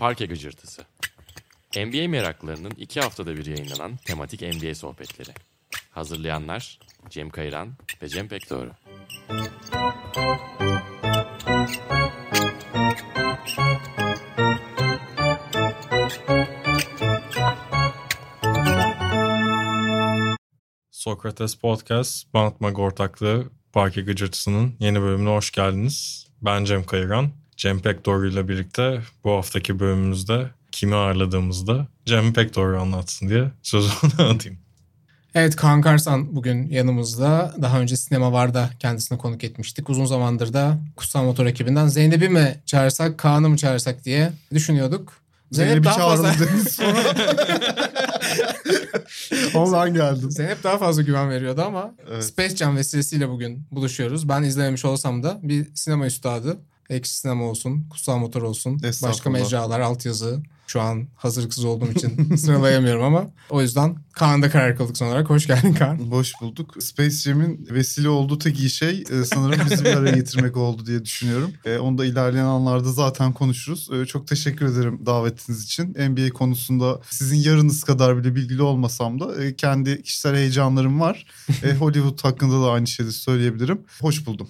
Parke Gıcırtısı. NBA meraklarının iki haftada bir yayınlanan tematik NBA sohbetleri. Hazırlayanlar Cem Kayran ve Cem Pekdoğru. Sokrates Podcast, Bantmag ortaklığı Parke Gıcırtısı'nın yeni bölümüne hoş geldiniz. Ben Cem Kayıran. Cem Pekdoğru ile birlikte bu haftaki bölümümüzde kimi ağırladığımızda Cem Pekdoğru anlatsın diye sözü ona atayım. Evet Kaan Karsan bugün yanımızda. Daha önce Sinema Var'da kendisine konuk etmiştik. Uzun zamandır da Kutsal Motor ekibinden Zeynep'i mi çağırsak, Kaan'ı mı çağırsak diye düşünüyorduk. Zeynep daha fazla... sonra. Ondan geldim. Zeynep daha fazla güven veriyordu ama Evet. Space Jam vesilesiyle bugün buluşuyoruz. Ben izlememiş olsam da bir sinema üstadı. Ekşi sinema olsun, kutsal motor olsun, başka mecralar, altyazı. Şu an hazırlıksız olduğum için sıralayamıyorum ama o yüzden Kaan'da karar kıldık son olarak. Hoş geldin Kaan. Hoş bulduk. Space Jam'in vesile olduğu tek iyi şey e, sanırım bizi bir araya getirmek oldu diye düşünüyorum. E, onu da ilerleyen anlarda zaten konuşuruz. E, çok teşekkür ederim davetiniz için. NBA konusunda sizin yarınız kadar bile bilgili olmasam da kendi kişisel heyecanlarım var. Hollywood hakkında da aynı şeyi söyleyebilirim. Hoş buldum.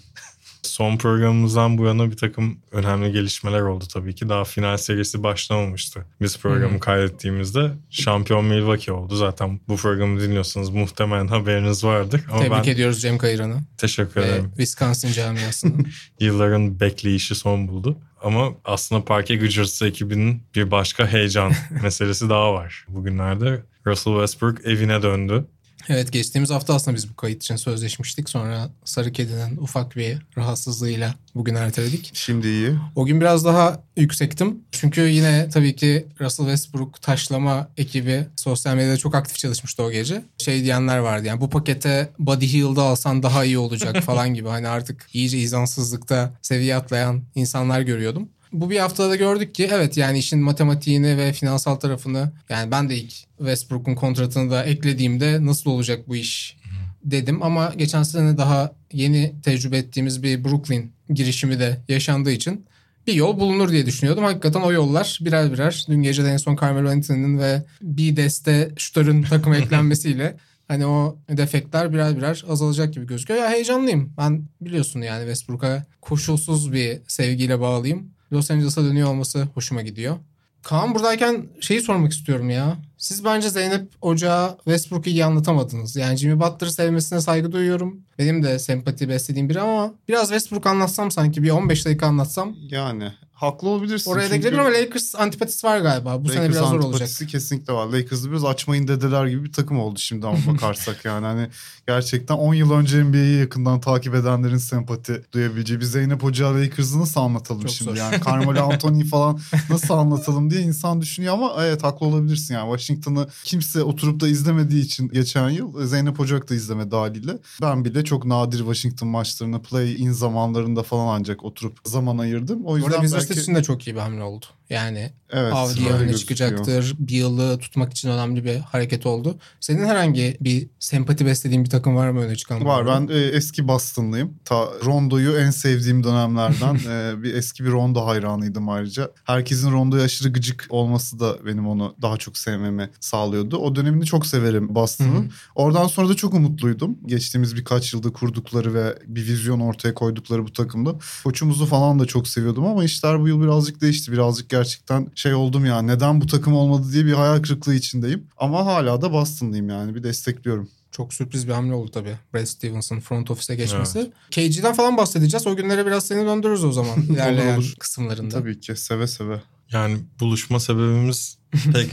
Son programımızdan bu yana bir takım önemli gelişmeler oldu tabii ki. Daha final serisi başlamamıştı. Biz programı Hı. kaydettiğimizde şampiyon Milwaukee oldu. Zaten bu programı dinliyorsanız muhtemelen haberiniz vardır. Ama Tebrik ben ediyoruz Cem Kayıran'ı teşekkür ve ederim. Wisconsin camiasını. Yılların bekleyişi son buldu. Ama aslında Parke Gıcırtısı ekibinin bir başka heyecan meselesi daha var. Bugünlerde Russell Westbrook evine döndü. Evet geçtiğimiz hafta aslında biz bu kayıt için sözleşmiştik. Sonra Sarı Kedi'nin ufak bir rahatsızlığıyla bugün erteledik. Şimdi iyi. O gün biraz daha yüksektim. Çünkü yine tabii ki Russell Westbrook taşlama ekibi sosyal medyada çok aktif çalışmıştı o gece. Şey diyenler vardı yani bu pakete Body Heal'da alsan daha iyi olacak falan gibi. Hani artık iyice izansızlıkta seviye atlayan insanlar görüyordum. Bu bir haftada gördük ki evet yani işin matematiğini ve finansal tarafını yani ben de ilk Westbrook'un kontratını da eklediğimde nasıl olacak bu iş dedim ama geçen sene daha yeni tecrübe ettiğimiz bir Brooklyn girişimi de yaşandığı için bir yol bulunur diye düşünüyordum. Hakikaten o yollar birer birer dün gece de en son Carmelo Anthony'nin ve bir deste şutörün takıma eklenmesiyle hani o defektler birer birer azalacak gibi gözüküyor. Ya heyecanlıyım. Ben biliyorsun yani Westbrook'a koşulsuz bir sevgiyle bağlıyım. Los Angeles'a dönüyor olması hoşuma gidiyor. Kaan buradayken şeyi sormak istiyorum ya. Siz bence Zeynep Ocağı Westbrook'u iyi anlatamadınız. Yani Jimmy Butler'ı sevmesine saygı duyuyorum. Benim de sempati beslediğim biri ama biraz Westbrook anlatsam sanki bir 15 dakika anlatsam. Yani haklı olabilirsin. Oraya da ama Lakers antipatisi var galiba. Bu sene Lakers biraz zor olacak. antipatisi kesinlikle var. Lakers'ı biraz açmayın dedeler gibi bir takım oldu şimdi ama bakarsak yani. Hani gerçekten 10 yıl önce NBA'yi yakından takip edenlerin sempati duyabileceği bir Zeynep Hoca Lakers'ı nasıl anlatalım Çok şimdi zor. yani. Carmelo Anthony falan nasıl anlatalım diye insan düşünüyor ama evet haklı olabilirsin yani. Washington'ı kimse oturup da izlemediği için geçen yıl Zeynep Ocak da izlemedi haliyle. Ben bile çok nadir Washington maçlarını play-in zamanlarında falan ancak oturup zaman ayırdım. O yüzden arada Wizards belki... için de çok iyi bir hamle oldu. Yani Evet, öyle öne çıkacaktır. Beal'ı tutmak için önemli bir hareket oldu. Senin herhangi bir sempati beslediğin bir takım var mı öne çıkan? Var ben e, eski Boston'lıyım. Ta Rondo'yu en sevdiğim dönemlerden e, bir eski bir Rondo hayranıydım ayrıca. Herkesin Rondo'ya aşırı gıcık olması da benim onu daha çok sevmemi sağlıyordu. O dönemini çok severim. Boston'ın. Oradan sonra da çok umutluydum. Geçtiğimiz birkaç yılda kurdukları ve bir vizyon ortaya koydukları bu takımda. Koçumuzu falan da çok seviyordum ama işler bu yıl birazcık değişti. Birazcık gerçekten şey oldum ya neden bu takım olmadı diye bir hayal kırıklığı içindeyim. Ama hala da Boston'lıyım yani bir destekliyorum. Çok sürpriz bir hamle oldu tabii. Brad Stevens'ın front office'e geçmesi. KG'den falan bahsedeceğiz. O günlere biraz seni döndürürüz o zaman. ilerleyen olur. kısımlarında. Tabii ki seve seve. Yani buluşma sebebimiz pek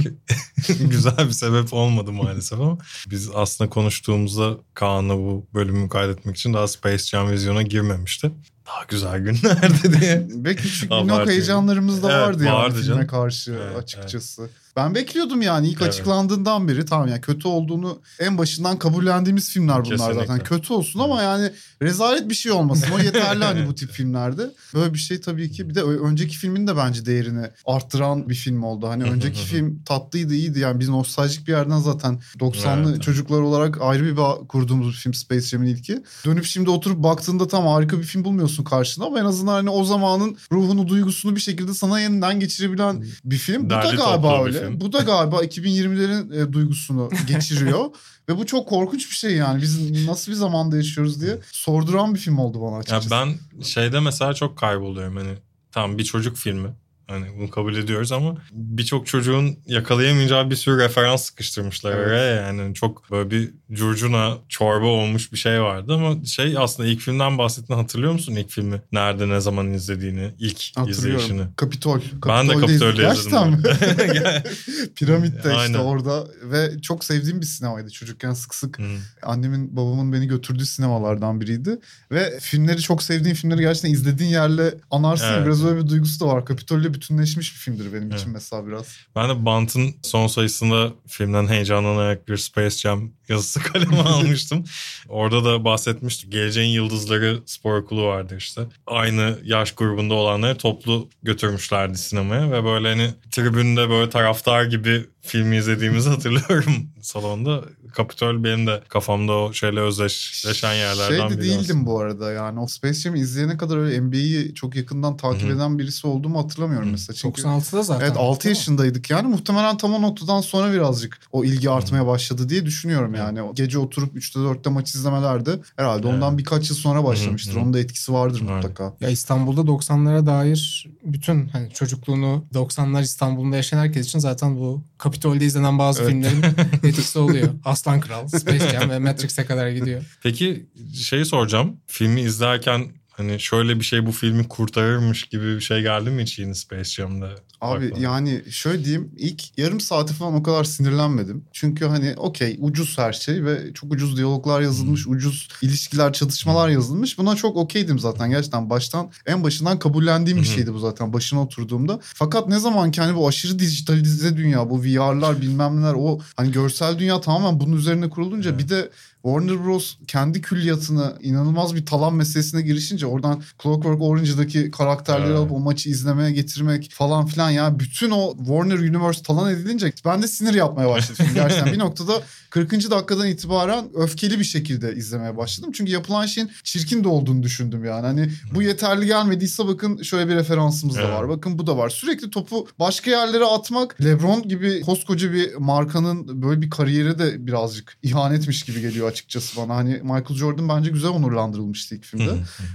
güzel bir sebep olmadı maalesef ama biz aslında konuştuğumuzda Kaan'la bu bölümü kaydetmek için daha Space Jam vizyona girmemişti. Daha güzel günlerdi diye. Ve küçük minok heyecanlarımız da Evet, vardı yani vardı filme canım. karşı Evet, açıkçası. Ben bekliyordum yani ilk Evet. açıklandığından beri tamam yani kötü olduğunu en başından kabullendiğimiz filmler bunlar Kesinlikle. zaten. Kötü olsun ama yani rezalet bir şey olmasın. O yeterli hani bu tip filmlerde. Böyle bir şey tabii ki bir de önceki filmin de bence değerini arttıran bir film oldu. Hani önceki film tatlıydı iyiydi yani biz nostaljik bir yerden zaten 90'lı Evet. çocuklar olarak ayrı bir bağ kurduğumuz bir film Space Jam'in ilki. Dönüp şimdi oturup baktığında tam harika bir film bulmuyorsun karşına ama en azından hani o zamanın ruhunu duygusunu bir şekilde sana yeniden geçirebilen bir film. Bu da galiba öyle. Film. Bu da galiba 2020'lerin e, duygusunu geçiriyor. Ve bu çok korkunç bir şey yani. Biz nasıl bir zamanda yaşıyoruz diye sorduran bir film oldu bana Ya açıkçası. ben şeyde mesela çok kayboluyorum hani tam bir çocuk filmi. Hani bunu kabul ediyoruz ama birçok çocuğun yakalayamayacağı bir sürü referans sıkıştırmışlar Evet. oraya. Yani çok böyle bir curcuna çorba olmuş bir şey vardı ama şey aslında ilk filmden bahsettiğini hatırlıyor musun ilk filmi? Nerede ne zaman izlediğini, ilk izleyişini. Hatırlıyorum. Kapitol. Ben de Kapitol'de Kapitol'de izledim. Piramitte işte Aynen. orada ve çok sevdiğim bir sinemaydı. Çocukken sık sık Hı. annemin babamın beni götürdüğü sinemalardan biriydi. Ve filmleri çok sevdiğin filmleri gerçekten izlediğin yerle anarsın. Evet. Biraz öyle bir duygusu da var. Kapitol'le bütünleşmiş bir filmdir benim Evet. için mesela biraz. Ben de Bant'ın son sayısında filmden heyecanlanarak bir Space Jam yazısı kaleme almıştım. Orada da bahsetmiştik. Geleceğin Yıldızları spor okulu vardı işte. Aynı yaş grubunda olanları toplu götürmüşlerdi sinemaya ve böyle hani tribünde böyle taraftar gibi filmi izlediğimizi hatırlıyorum salonda. Kapitol benim de kafamda o şeyle özdeşleşen yerlerden Şey de biri. değildim bu arada yani. O Space Jam'i izleyene kadar öyle NBA'yi çok yakından takip Hı hı. eden birisi olduğumu hatırlamıyorum. Mesela. Çünkü 96'da zaten. Evet 6 değil mi? yaşındaydık yani muhtemelen tam o noktadan sonra birazcık o ilgi artmaya başladı diye düşünüyorum yani. O Gece oturup 3'te 4'te maç izlemelerde herhalde ondan Evet. birkaç yıl sonra başlamıştır. Onun da etkisi vardır Aynen. mutlaka. Ya İstanbul'da 90'lara dair bütün hani çocukluğunu 90'lar İstanbul'da yaşayan herkes için zaten bu Kapitol'de izlenen bazı Evet. filmlerin etkisi oluyor. Aslan Kral, Space Jam ve Matrix'e kadar gidiyor. Peki şeyi soracağım. Filmi izlerken hani şöyle bir şey bu filmi kurtarırmış gibi bir şey geldi mi hiç yeni Space Jam'da? Abi Aklına? yani şöyle diyeyim ilk yarım saati falan o kadar sinirlenmedim. Çünkü hani okey ucuz her şey ve çok ucuz diyaloglar yazılmış, Hmm. ucuz ilişkiler, çatışmalar yazılmış. Buna çok okeydim zaten gerçekten baştan en başından kabullendiğim bir hı. şeydi bu zaten başına oturduğumda. Fakat ne zaman ki hani bu aşırı dijitalize dünya, bu VR'lar bilmem neler o hani görsel dünya tamamen bunun üzerine kurulunca Evet. bir de Warner Bros. kendi külliyatını inanılmaz bir talan meselesine girişince oradan Clockwork Orange'daki karakterleri Evet. alıp o maçı izlemeye getirmek falan filan ya bütün o Warner Universe talan edilince ben de sinir yapmaya başladım. Gerçekten bir noktada 40. dakikadan itibaren öfkeli bir şekilde izlemeye başladım. Çünkü yapılan şeyin çirkin de olduğunu düşündüm yani. Hani bu yeterli gelmediyse bakın şöyle bir referansımız da Evet. var. Bakın bu da var. Sürekli topu başka yerlere atmak LeBron gibi koskoca bir markanın böyle bir kariyeri de birazcık ihanetmiş gibi geliyor açıkçası bana. Hani Michael Jordan bence güzel onurlandırılmıştı ilk filmde.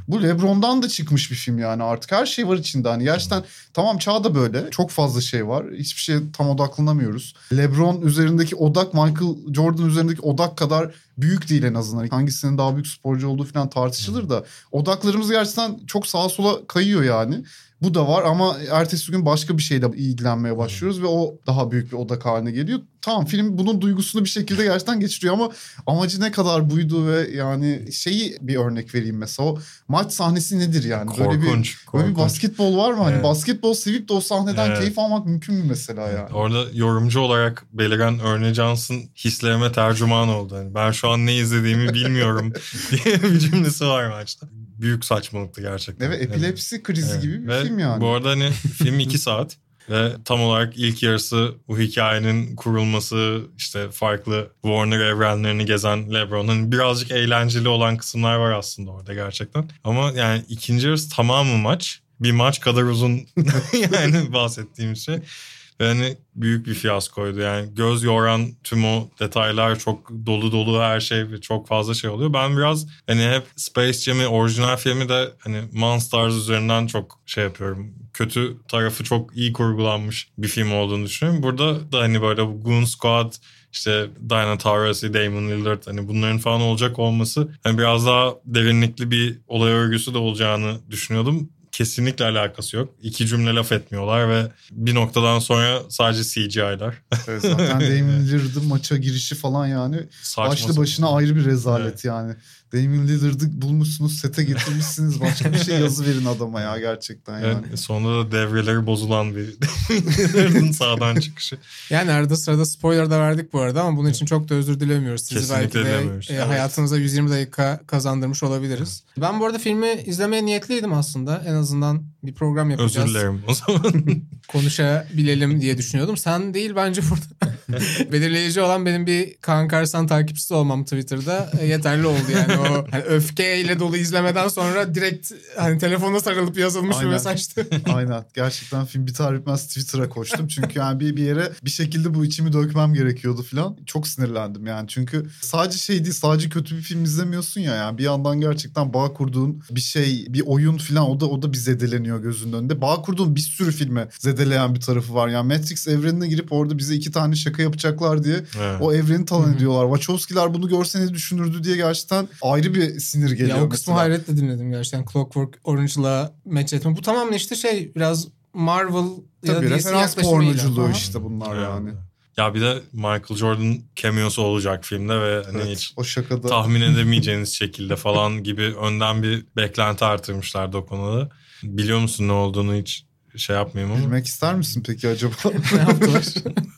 Bu LeBron'dan da çıkmış bir film yani artık her şey var içinde. Hani gerçekten tamam çağda böyle çok fazla şey var. Hiçbir şeye tam odaklanamıyoruz. LeBron üzerindeki odak Michael Jordan üzerindeki odak kadar büyük değil en azından. Hangisinin daha büyük sporcu olduğu falan tartışılır da odaklarımız gerçekten çok sağa sola kayıyor yani. Bu da var ama ertesi gün başka bir şeyle ilgilenmeye başlıyoruz ve o daha büyük bir odak haline geliyor. Tamam film bunun duygusunu bir şekilde gerçekten geçiriyor ama amacı ne kadar buydu ve yani şeyi bir örnek vereyim mesela o maç sahnesi nedir yani? Böyle bir Korkunç. Böyle bir korkunç. basketbol var mı? Hani Evet. basketbol sevip de o sahneden Evet. keyif almak mümkün mü mesela yani? Orada yorumcu olarak beliren Ernie Johnson hislerime tercüman oldu. Yani ben şu an ne izlediğimi bilmiyorum diye bir cümlesi var maçta. Büyük saçmalıktı gerçekten. Evet epilepsi krizi Evet. gibi bir Ve film yani. Bu arada hani film iki saat ve tam olarak ilk yarısı bu hikayenin kurulması işte farklı Warner evrenlerini gezen LeBron'un birazcık eğlenceli olan kısımlar var aslında orada gerçekten. Ama yani ikinci yarısı tamamı maç. Bir maç kadar uzun yani bahsettiğim şey. Ve hani büyük bir fiyaskoydu. Yani göz yoran tüm o detaylar çok dolu dolu her şey ve çok fazla şey oluyor. Ben biraz hani hep Space Jam'i orijinal filmi de hani Monsters üzerinden çok şey yapıyorum. Kötü tarafı çok iyi kurgulanmış bir film olduğunu düşünüyorum. Burada da hani böyle Goon Squad işte Diana Taurasi, Damon Lillard hani bunların falan olacak olması hani biraz daha derinlikli bir olay örgüsü de olacağını düşünüyordum kesinlikle alakası yok. İki cümle laf etmiyorlar ve bir noktadan sonra sadece CGI'lar. Evet, zaten Damon Lillard'ın maça girişi falan yani Saçma başlı başına ayrı bir rezalet Evet. yani. Damian Lillard'ı bulmuşsunuz sete getirmişsiniz. Başka bir şey yazı verin adama ya gerçekten yani. Evet, sonunda da devreleri bozulan bir Lillard'ın sağdan çıkışı. Yani arada sırada spoiler da verdik bu arada ama bunun için çok da özür dilemiyoruz. Sizi Kesinlikle belki de e, Evet. hayatınıza 120 dakika kazandırmış olabiliriz. Ben bu arada filmi izlemeye niyetliydim aslında. En azından bir program yapacağız. Özür dilerim o zaman. konuşabilelim diye düşünüyordum. Sen değil bence burada. Belirleyici olan benim bir Kaan Karsan takipçisi olmam Twitter'da e, yeterli oldu yani o hani öfkeyle dolu izlemeden sonra direkt hani telefona sarılıp yazılmış bir Aynen. mesajdı. Aynen. Gerçekten film biter bitmez Twitter'a koştum. Çünkü yani bir, bir yere bir şekilde bu içimi dökmem gerekiyordu falan. Çok sinirlendim yani. Çünkü sadece şey değil sadece kötü bir film izlemiyorsun ya. Yani bir yandan gerçekten bağ kurduğun bir şey bir oyun falan o da o da bir zedeleniyor gözünün önünde. Bağ kurduğun bir sürü filme zedeleyen bir tarafı var. Yani Matrix evrenine girip orada bize iki tane şaka yapacaklar diye Evet. o evreni talan ediyorlar. Wachowski'ler bunu görse ne düşünürdü diye gerçekten ayrı bir sinir geliyor. ya o kısmı mesela. hayretle dinledim gerçekten. Clockwork Orange'la match etme. Bu tamamen işte şey biraz Marvel ya da Tabii DC referans pornoculuğu işte bunlar Evet. yani. Ya bir de Michael Jordan cameo'su olacak filmde ve hani Evet, hiç o şakada. tahmin edemeyeceğiniz şekilde falan gibi önden bir beklenti artırmışlardı o konuda. Biliyor musun ne olduğunu hiç şey yapmayayım ama. Bilmek ister misin peki acaba? ne yaptılar?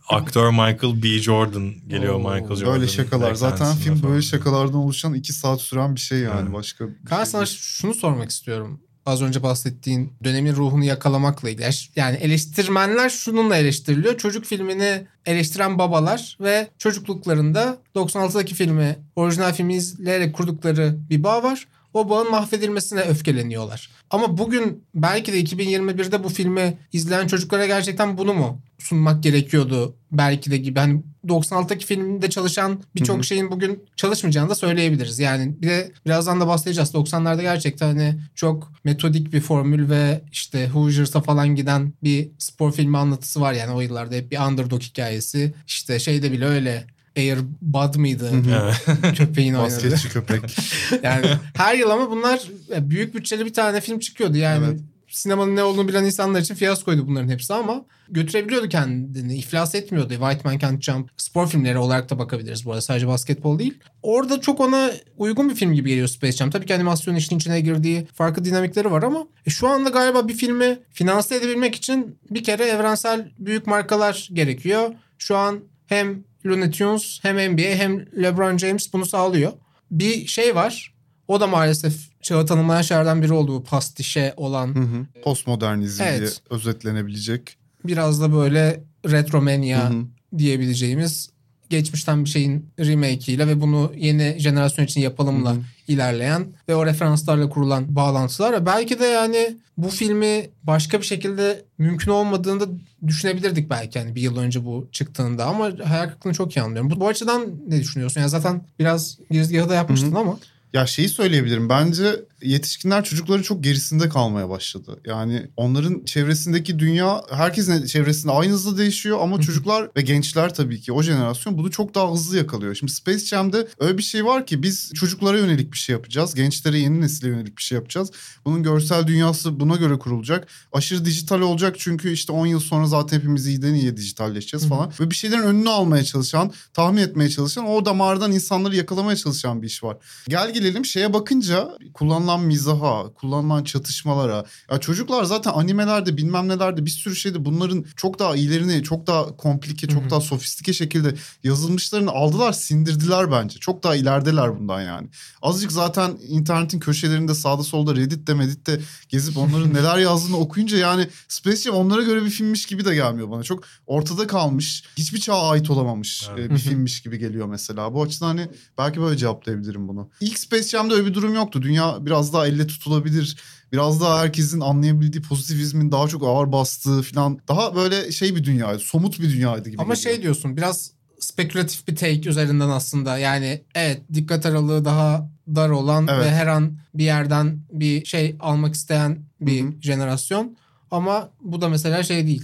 Aktör Michael B. Jordan geliyor Oo, Michael Jordan. böyle şakalar. Zaten film falan. böyle şakalardan oluşan iki saat süren bir şey yani. Evet. Başka bir Kaan şey sana şunu sormak istiyorum. Az önce bahsettiğin dönemin ruhunu yakalamakla ilgili. Yani eleştirmenler şununla eleştiriliyor. Çocuk filmini eleştiren babalar ve çocukluklarında 96'daki filmi, orijinal filmi izleyerek kurdukları bir bağ var. O bağın mahvedilmesine öfkeleniyorlar. Ama bugün belki de 2021'de bu filmi izleyen çocuklara gerçekten bunu mu sunmak gerekiyordu belki de gibi. Hani 96'daki filmde çalışan birçok şeyin bugün çalışmayacağını da söyleyebiliriz. Yani bir de birazdan da bahsedeceğiz. 90'larda gerçekten hani çok metodik bir formül ve işte Hoosiers'a falan giden bir spor filmi anlatısı var yani o yıllarda hep bir underdog hikayesi. İşte şeyde bile öyle Air Bud mıydı? Köpeğin oynadı. Basketçi köpek. Yani her yıl ama bunlar büyük bütçeli bir tane film çıkıyordu. Yani Evet. sinemanın ne olduğunu bilen insanlar için fiyaskoydu bunların hepsi ama götürebiliyordu kendini. iflas etmiyordu. White Man Can't Jump spor filmleri olarak da bakabiliriz bu arada. Sadece basketbol değil. Orada çok ona uygun bir film gibi geliyor Space Jam. Tabii ki animasyon işin içine girdiği farklı dinamikleri var ama e, şu anda galiba bir filmi finanse edebilmek için bir kere evrensel büyük markalar gerekiyor. Şu an hem Looney Tunes hem NBA hem LeBron James bunu sağlıyor. Bir şey var. O da maalesef çağı tanımlayan şeylerden biri oldu bu pastişe olan. Hı hı. Postmodernizm Evet. diye özetlenebilecek. Biraz da böyle retromania Hı hı. diyebileceğimiz geçmişten bir şeyin remake'iyle ve bunu yeni jenerasyon için yapalımla Hı hı. ilerleyen ve o referanslarla kurulan bağlantılar. Ve Belki de yani bu filmi başka bir şekilde mümkün olmadığını da düşünebilirdik belki yani bir yıl önce bu çıktığında ama hayal kırıklığını çok iyi anlıyorum. Bu, bu açıdan ne düşünüyorsun? Yani zaten biraz girizgahı da yapmıştın Hı hı. ama. Ya şeyi söyleyebilirim. Bence yetişkinler çocukları çok gerisinde kalmaya başladı. Yani onların çevresindeki dünya herkesin çevresinde aynı hızla değişiyor ama çocuklar ve gençler tabii ki o jenerasyon bunu çok daha hızlı yakalıyor. Şimdi Space Jam'de öyle bir şey var ki biz çocuklara yönelik bir şey yapacağız. Gençlere yeni nesile yönelik bir şey yapacağız. Bunun görsel dünyası buna göre kurulacak. Aşırı dijital olacak çünkü işte 10 yıl sonra zaten hepimiz iyiden iyiye dijitalleşeceğiz falan. Ve bir şeylerin önünü almaya çalışan, tahmin etmeye çalışan, o damardan insanları yakalamaya çalışan bir iş var. Gel gelelim şeye bakınca kullanılan mizaha, kullanılan çatışmalara. Ya çocuklar zaten animelerde bilmem nelerde bir sürü şeyde bunların çok daha iyilerini, çok daha komplike, çok daha sofistike şekilde yazılmışlarını aldılar, sindirdiler bence. Çok daha ilerideler bundan yani. Azıcık zaten internetin köşelerinde sağda solda Reddit'te Medit'te gezip onların neler yazdığını okuyunca yani Space Jam onlara göre bir filmmiş gibi de gelmiyor bana. Çok ortada kalmış, hiçbir çağa ait olamamış Evet. e, bir filmmiş gibi geliyor mesela. Bu açıdan hani belki böyle cevaplayabilirim bunu. İlk Space Jam'de öyle bir durum yoktu. Dünya biraz daha elle tutulabilir. Biraz daha herkesin anlayabildiği pozitivizmin daha çok ağır bastığı falan. Daha böyle şey bir dünyaydı. Somut bir dünyaydı gibi Ama geliyor. şey diyorsun biraz spekülatif bir take üzerinden aslında. Yani evet dikkat aralığı daha dar olan Evet. ve her an bir yerden bir şey almak isteyen bir Hı hı. jenerasyon. Ama bu da mesela şey değil.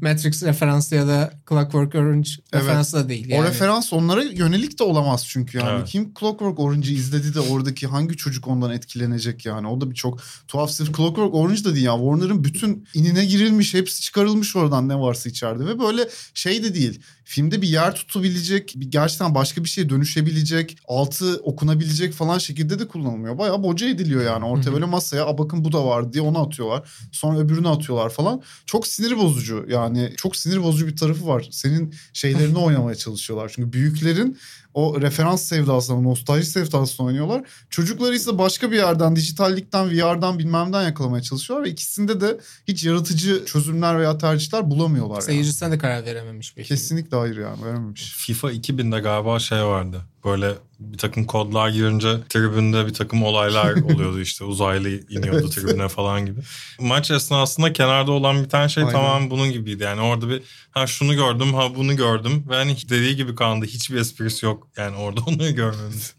Matrix referansı ya da Clockwork Orange Evet. referansı da değil. Yani. O referans onlara yönelik de olamaz çünkü yani. Evet. Kim Clockwork Orange'ı izledi de oradaki hangi çocuk ondan etkilenecek yani. O da bir çok tuhaf sırf Clockwork Orange da değil ya. Warner'ın bütün inine girilmiş hepsi çıkarılmış oradan ne varsa içeride ve böyle şey de değil. Filmde bir yer tutabilecek, bir gerçekten başka bir şeye dönüşebilecek, altı okunabilecek falan şekilde de kullanılmıyor. Bayağı boca ediliyor yani. Hı. böyle masaya "Aa, bakın bu da var diye onu atıyorlar. Sonra öbürünü atıyorlar falan. Çok sinir bozucu yani. Çok sinir bozucu bir tarafı var. Senin şeylerini oynamaya çalışıyorlar. Çünkü büyüklerin o referans sevdasına, nostalji sevdasına oynuyorlar. Çocukları ise başka bir yerden, dijitallikten, VR'dan bilmemden yakalamaya çalışıyorlar. Ve ikisinde de hiç yaratıcı çözümler veya tercihler bulamıyorlar. Yani. Seyircisine de karar verememiş bir film. Kesinlikle hayır yani verememiş. FIFA 2000'de galiba şey vardı. Böyle bir takım kodlar girince tribünde bir takım olaylar oluyordu işte uzaylı iniyordu tribüne falan gibi. Maç esnasında kenarda olan bir tane şey Aynen. tamamen bunun gibiydi. Yani orada bir ha şunu gördüm ha bunu gördüm ve hani dediği gibi kaldı hiçbir esprisi yok. Yani orada onu görmemiz.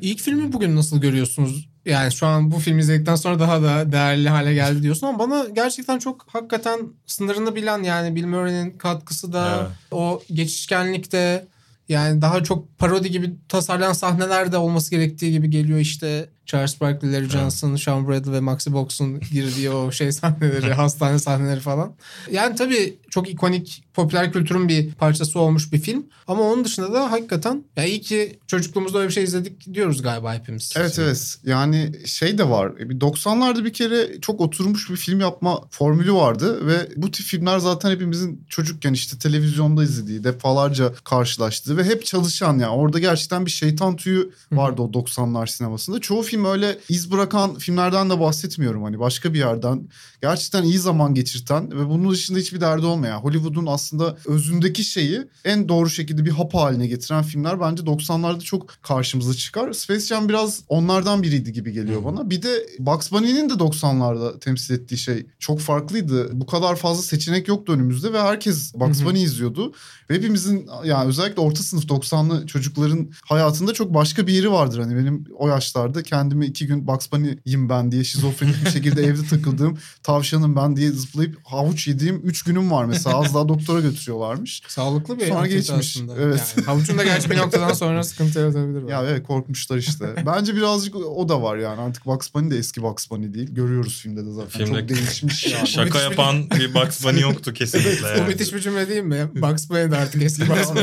İlk filmi bugün nasıl görüyorsunuz? Yani şu an bu filmi izledikten sonra daha da değerli hale geldi diyorsun ama bana gerçekten çok hakikaten sınırını bilen yani Bill Murray'nin katkısı da Evet. o geçişkenlikte yani daha çok parodi gibi tasarlanan sahneler de olması gerektiği gibi geliyor işte Charles Barkley, Larry Johnson, Sean Bradley ve Maxi Box'un girdiği o şey sahneleri, hastane sahneleri falan. Yani tabii çok ikonik popüler kültürün bir parçası olmuş bir film. Ama onun dışında da hakikaten ya iyi ki çocukluğumuzda öyle bir şey izledik diyoruz galiba hepimiz. Evet evet yani şey de var E, bir 90'larda bir kere çok oturmuş bir film yapma formülü vardı ve bu tip filmler zaten hepimizin çocukken işte televizyonda izlediği defalarca karşılaştığı ve hep çalışan yani orada gerçekten bir şeytan tüyü vardı o 90'lar sinemasında. Çoğu film öyle iz bırakan filmlerden de bahsetmiyorum hani başka bir yerden gerçekten iyi zaman geçirten ve bunun dışında hiçbir derdi olmayan Hollywood'un aslında özündeki şeyi en doğru şekilde bir hap haline getiren filmler bence 90'larda çok karşımıza çıkar. Space Jam biraz onlardan biriydi gibi geliyor bana. Bir de Bugs Bunny'nin de 90'larda temsil ettiği şey çok farklıydı. Bu kadar fazla seçenek yoktu önümüzde ve herkes Bugs. Bunny izliyordu. Ve hepimizin yani özellikle orta sınıf 90'lı çocukların hayatında çok başka bir yeri vardır. Hani benim o yaşlarda kendimi iki gün Bugs Bunny'yim ben diye şizofrenik bir şekilde evde takıldığım tavşanım ben diye zıplayıp havuç yediğim üç günüm var mesela. Az daha doktora götürüyorlarmış. Sağlıklı bir Sonra geçmiş. aslında. Evet. Yani havucun da gerçi bir noktadan sonra sıkıntı yaratabilir. Ya evet korkmuşlar işte. Bence birazcık o da var yani. Artık Bugs Bunny de eski Bugs Bunny değil. Görüyoruz filmde de zaten. Filmde- Çok değişmiş yani. Şaka yapan bir Bugs Bunny yoktu kesinlikle. Bu yani. müthiş bir cümle değil mi? Bugs Bunny de artık eski Bugs Bunny.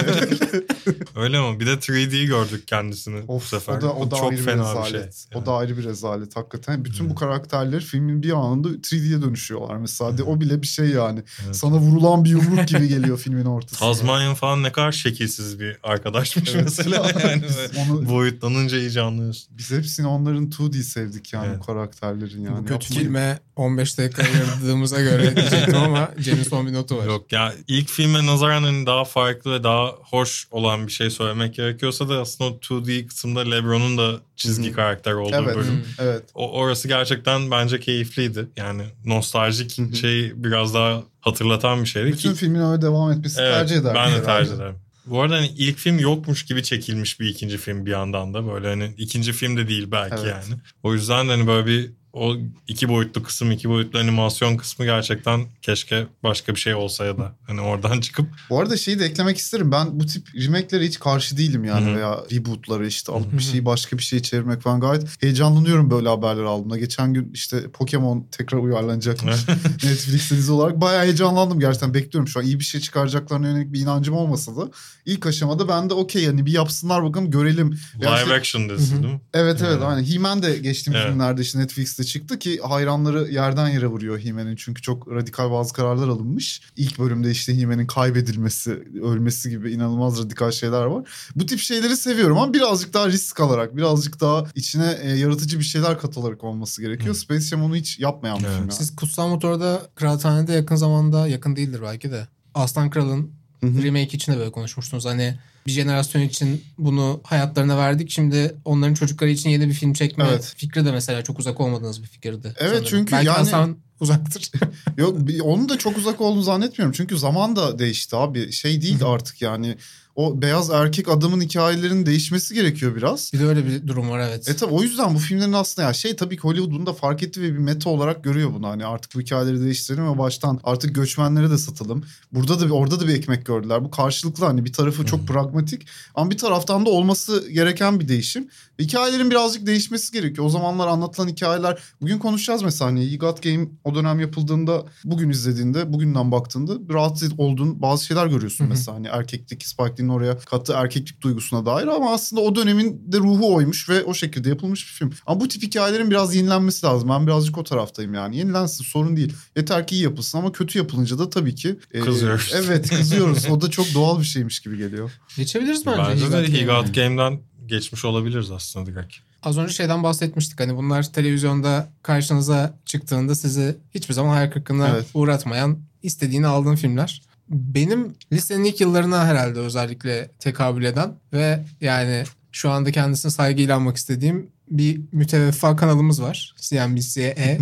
Öyle mi? Bir de 3D gördük kendisini bu Of, sefer. o da, o da çok fena bir bir rezalet. Şey. O da ayrı bir rezalet hakikaten. Bütün bu karakterler filmin bir anında 3D'ye dönüşüyorlar mesela. De, o bile bir şey yani. Evet. Sana vurulan bir yumruk gibi geliyor filmin ortasında. Tasmanian falan ne kadar şekilsiz bir arkadaşmış Evet. mesela. Yani onu- boyutlanınca iyice anlıyorsun. Biz hepsini onların 2D sevdik yani Evet. karakterlerin yani. Bu kötü Yapmayın. filme 15 dakika ayırdığımıza göre diyecektim ama Cem'in son bir notu var. Yok ya ilk filme nazaran hani daha farklı ve daha hoş olan bir şey söylemek gerekiyorsa da aslında o 2D kısımda Lebron'un da çizgi karakter olduğu Evet. bölüm. Evet. O, orası gerçekten bence keyifliydi. Yani nostaljik şeyi biraz daha hatırlatan bir şeydi. Bütün ki, filmin öyle devam etmesi evet, tercih ederdim. Ben de tercih ederim. Bu arada hani ilk film yokmuş gibi çekilmiş bir ikinci film bir yandan da. Böyle hani ikinci film de değil belki Evet. yani. O yüzden de hani böyle bir o iki boyutlu kısım, iki boyutlu animasyon kısmı gerçekten keşke başka bir şey olsa ya da hani oradan çıkıp Bu arada şeyi de eklemek isterim. Ben bu tip remake'lere hiç karşı değilim yani Hı hı. veya reboot'ları işte alıp bir şeyi başka bir şeye çevirmek falan gayet heyecanlanıyorum böyle haberler aldığımda. Geçen gün işte Pokemon tekrar uyarlanacakmış Netflix'te dizi olarak. Bayağı heyecanlandım gerçekten bekliyorum şu an iyi bir şey çıkaracaklarına yönelik bir inancım olmasa da ilk aşamada ben de okey yani bir yapsınlar bakalım görelim. Live işte- action dizisi değil mi? Evet evet Evet. aynen. He-Man de geçtiğimiz Evet. günlerde işte Netflix'te çıktı ki hayranları yerden yere vuruyor He-Man'in. Çünkü çok radikal bazı kararlar alınmış. İlk bölümde işte He-Man'in kaybedilmesi, ölmesi gibi inanılmaz radikal şeyler var. Bu tip şeyleri seviyorum ama birazcık daha risk alarak, birazcık daha içine e, yaratıcı bir şeyler katılarak olması gerekiyor. Hı. Space Jam onu hiç yapmayan bir Evet. film. yani. Siz Kutsal Motor'da Kıraathane'de yakın zamanda yakın değildir belki de. Aslan Kral'ın remake için de böyle konuşmuştunuz. Hani bir jenerasyon için bunu hayatlarına verdik. Şimdi onların çocukları için yeni bir film çekme Evet. fikri de mesela çok uzak olmadığınız bir fikirdi. Evet, sanırım. çünkü Belki yani- Hasan uzaktır. Yok onun da çok uzak olduğunu zannetmiyorum. Çünkü zaman da değişti abi. Şey değil artık yani o beyaz erkek adamın hikayelerinin değişmesi gerekiyor biraz. Bir de öyle bir durum var evet. E tabi o yüzden bu filmlerin aslında ya şey tabii ki Hollywood'un da fark etti ve bir meta olarak görüyor bunu. Hani artık bu hikayeleri değiştirelim ve baştan artık göçmenlere de satalım. Burada da bir orada da bir ekmek gördüler. Bu karşılıklı hani bir tarafı çok pragmatik ama bir taraftan da olması gereken bir değişim. Hikayelerin birazcık değişmesi gerekiyor. O zamanlar anlatılan hikayeler bugün konuşacağız mesela hani You Got Game o dönem yapıldığında bugün izlediğinde bugünden baktığında rahatsız olduğun bazı şeyler görüyorsun mesela hani erkeklik Spike Lee'nin oraya kattığı erkeklik duygusuna dair ama aslında o dönemin de ruhu oymuş ve o şekilde yapılmış bir film. Ama bu tip hikayelerin biraz yenilenmesi lazım. Ben birazcık o taraftayım yani. Yenilensin sorun değil. Yeter ki iyi yapılsın ama kötü yapılınca da tabii ki e, Kızıyoruz. Evet kızıyoruz. o da çok doğal bir şeymiş gibi geliyor. Geçebiliriz bence. Bence de He. Got Game'den geçmiş olabiliriz aslında direkt. Az önce şeyden bahsetmiştik hani bunlar televizyonda karşınıza çıktığında sizi hiçbir zaman hayal kırıklığına Evet. uğratmayan istediğini aldığın filmler. Benim lisenin ilk yıllarına herhalde özellikle tekabül eden ve yani şu anda kendisine saygıyla almak istediğim bir müteveffa kanalımız var. CNBC-E.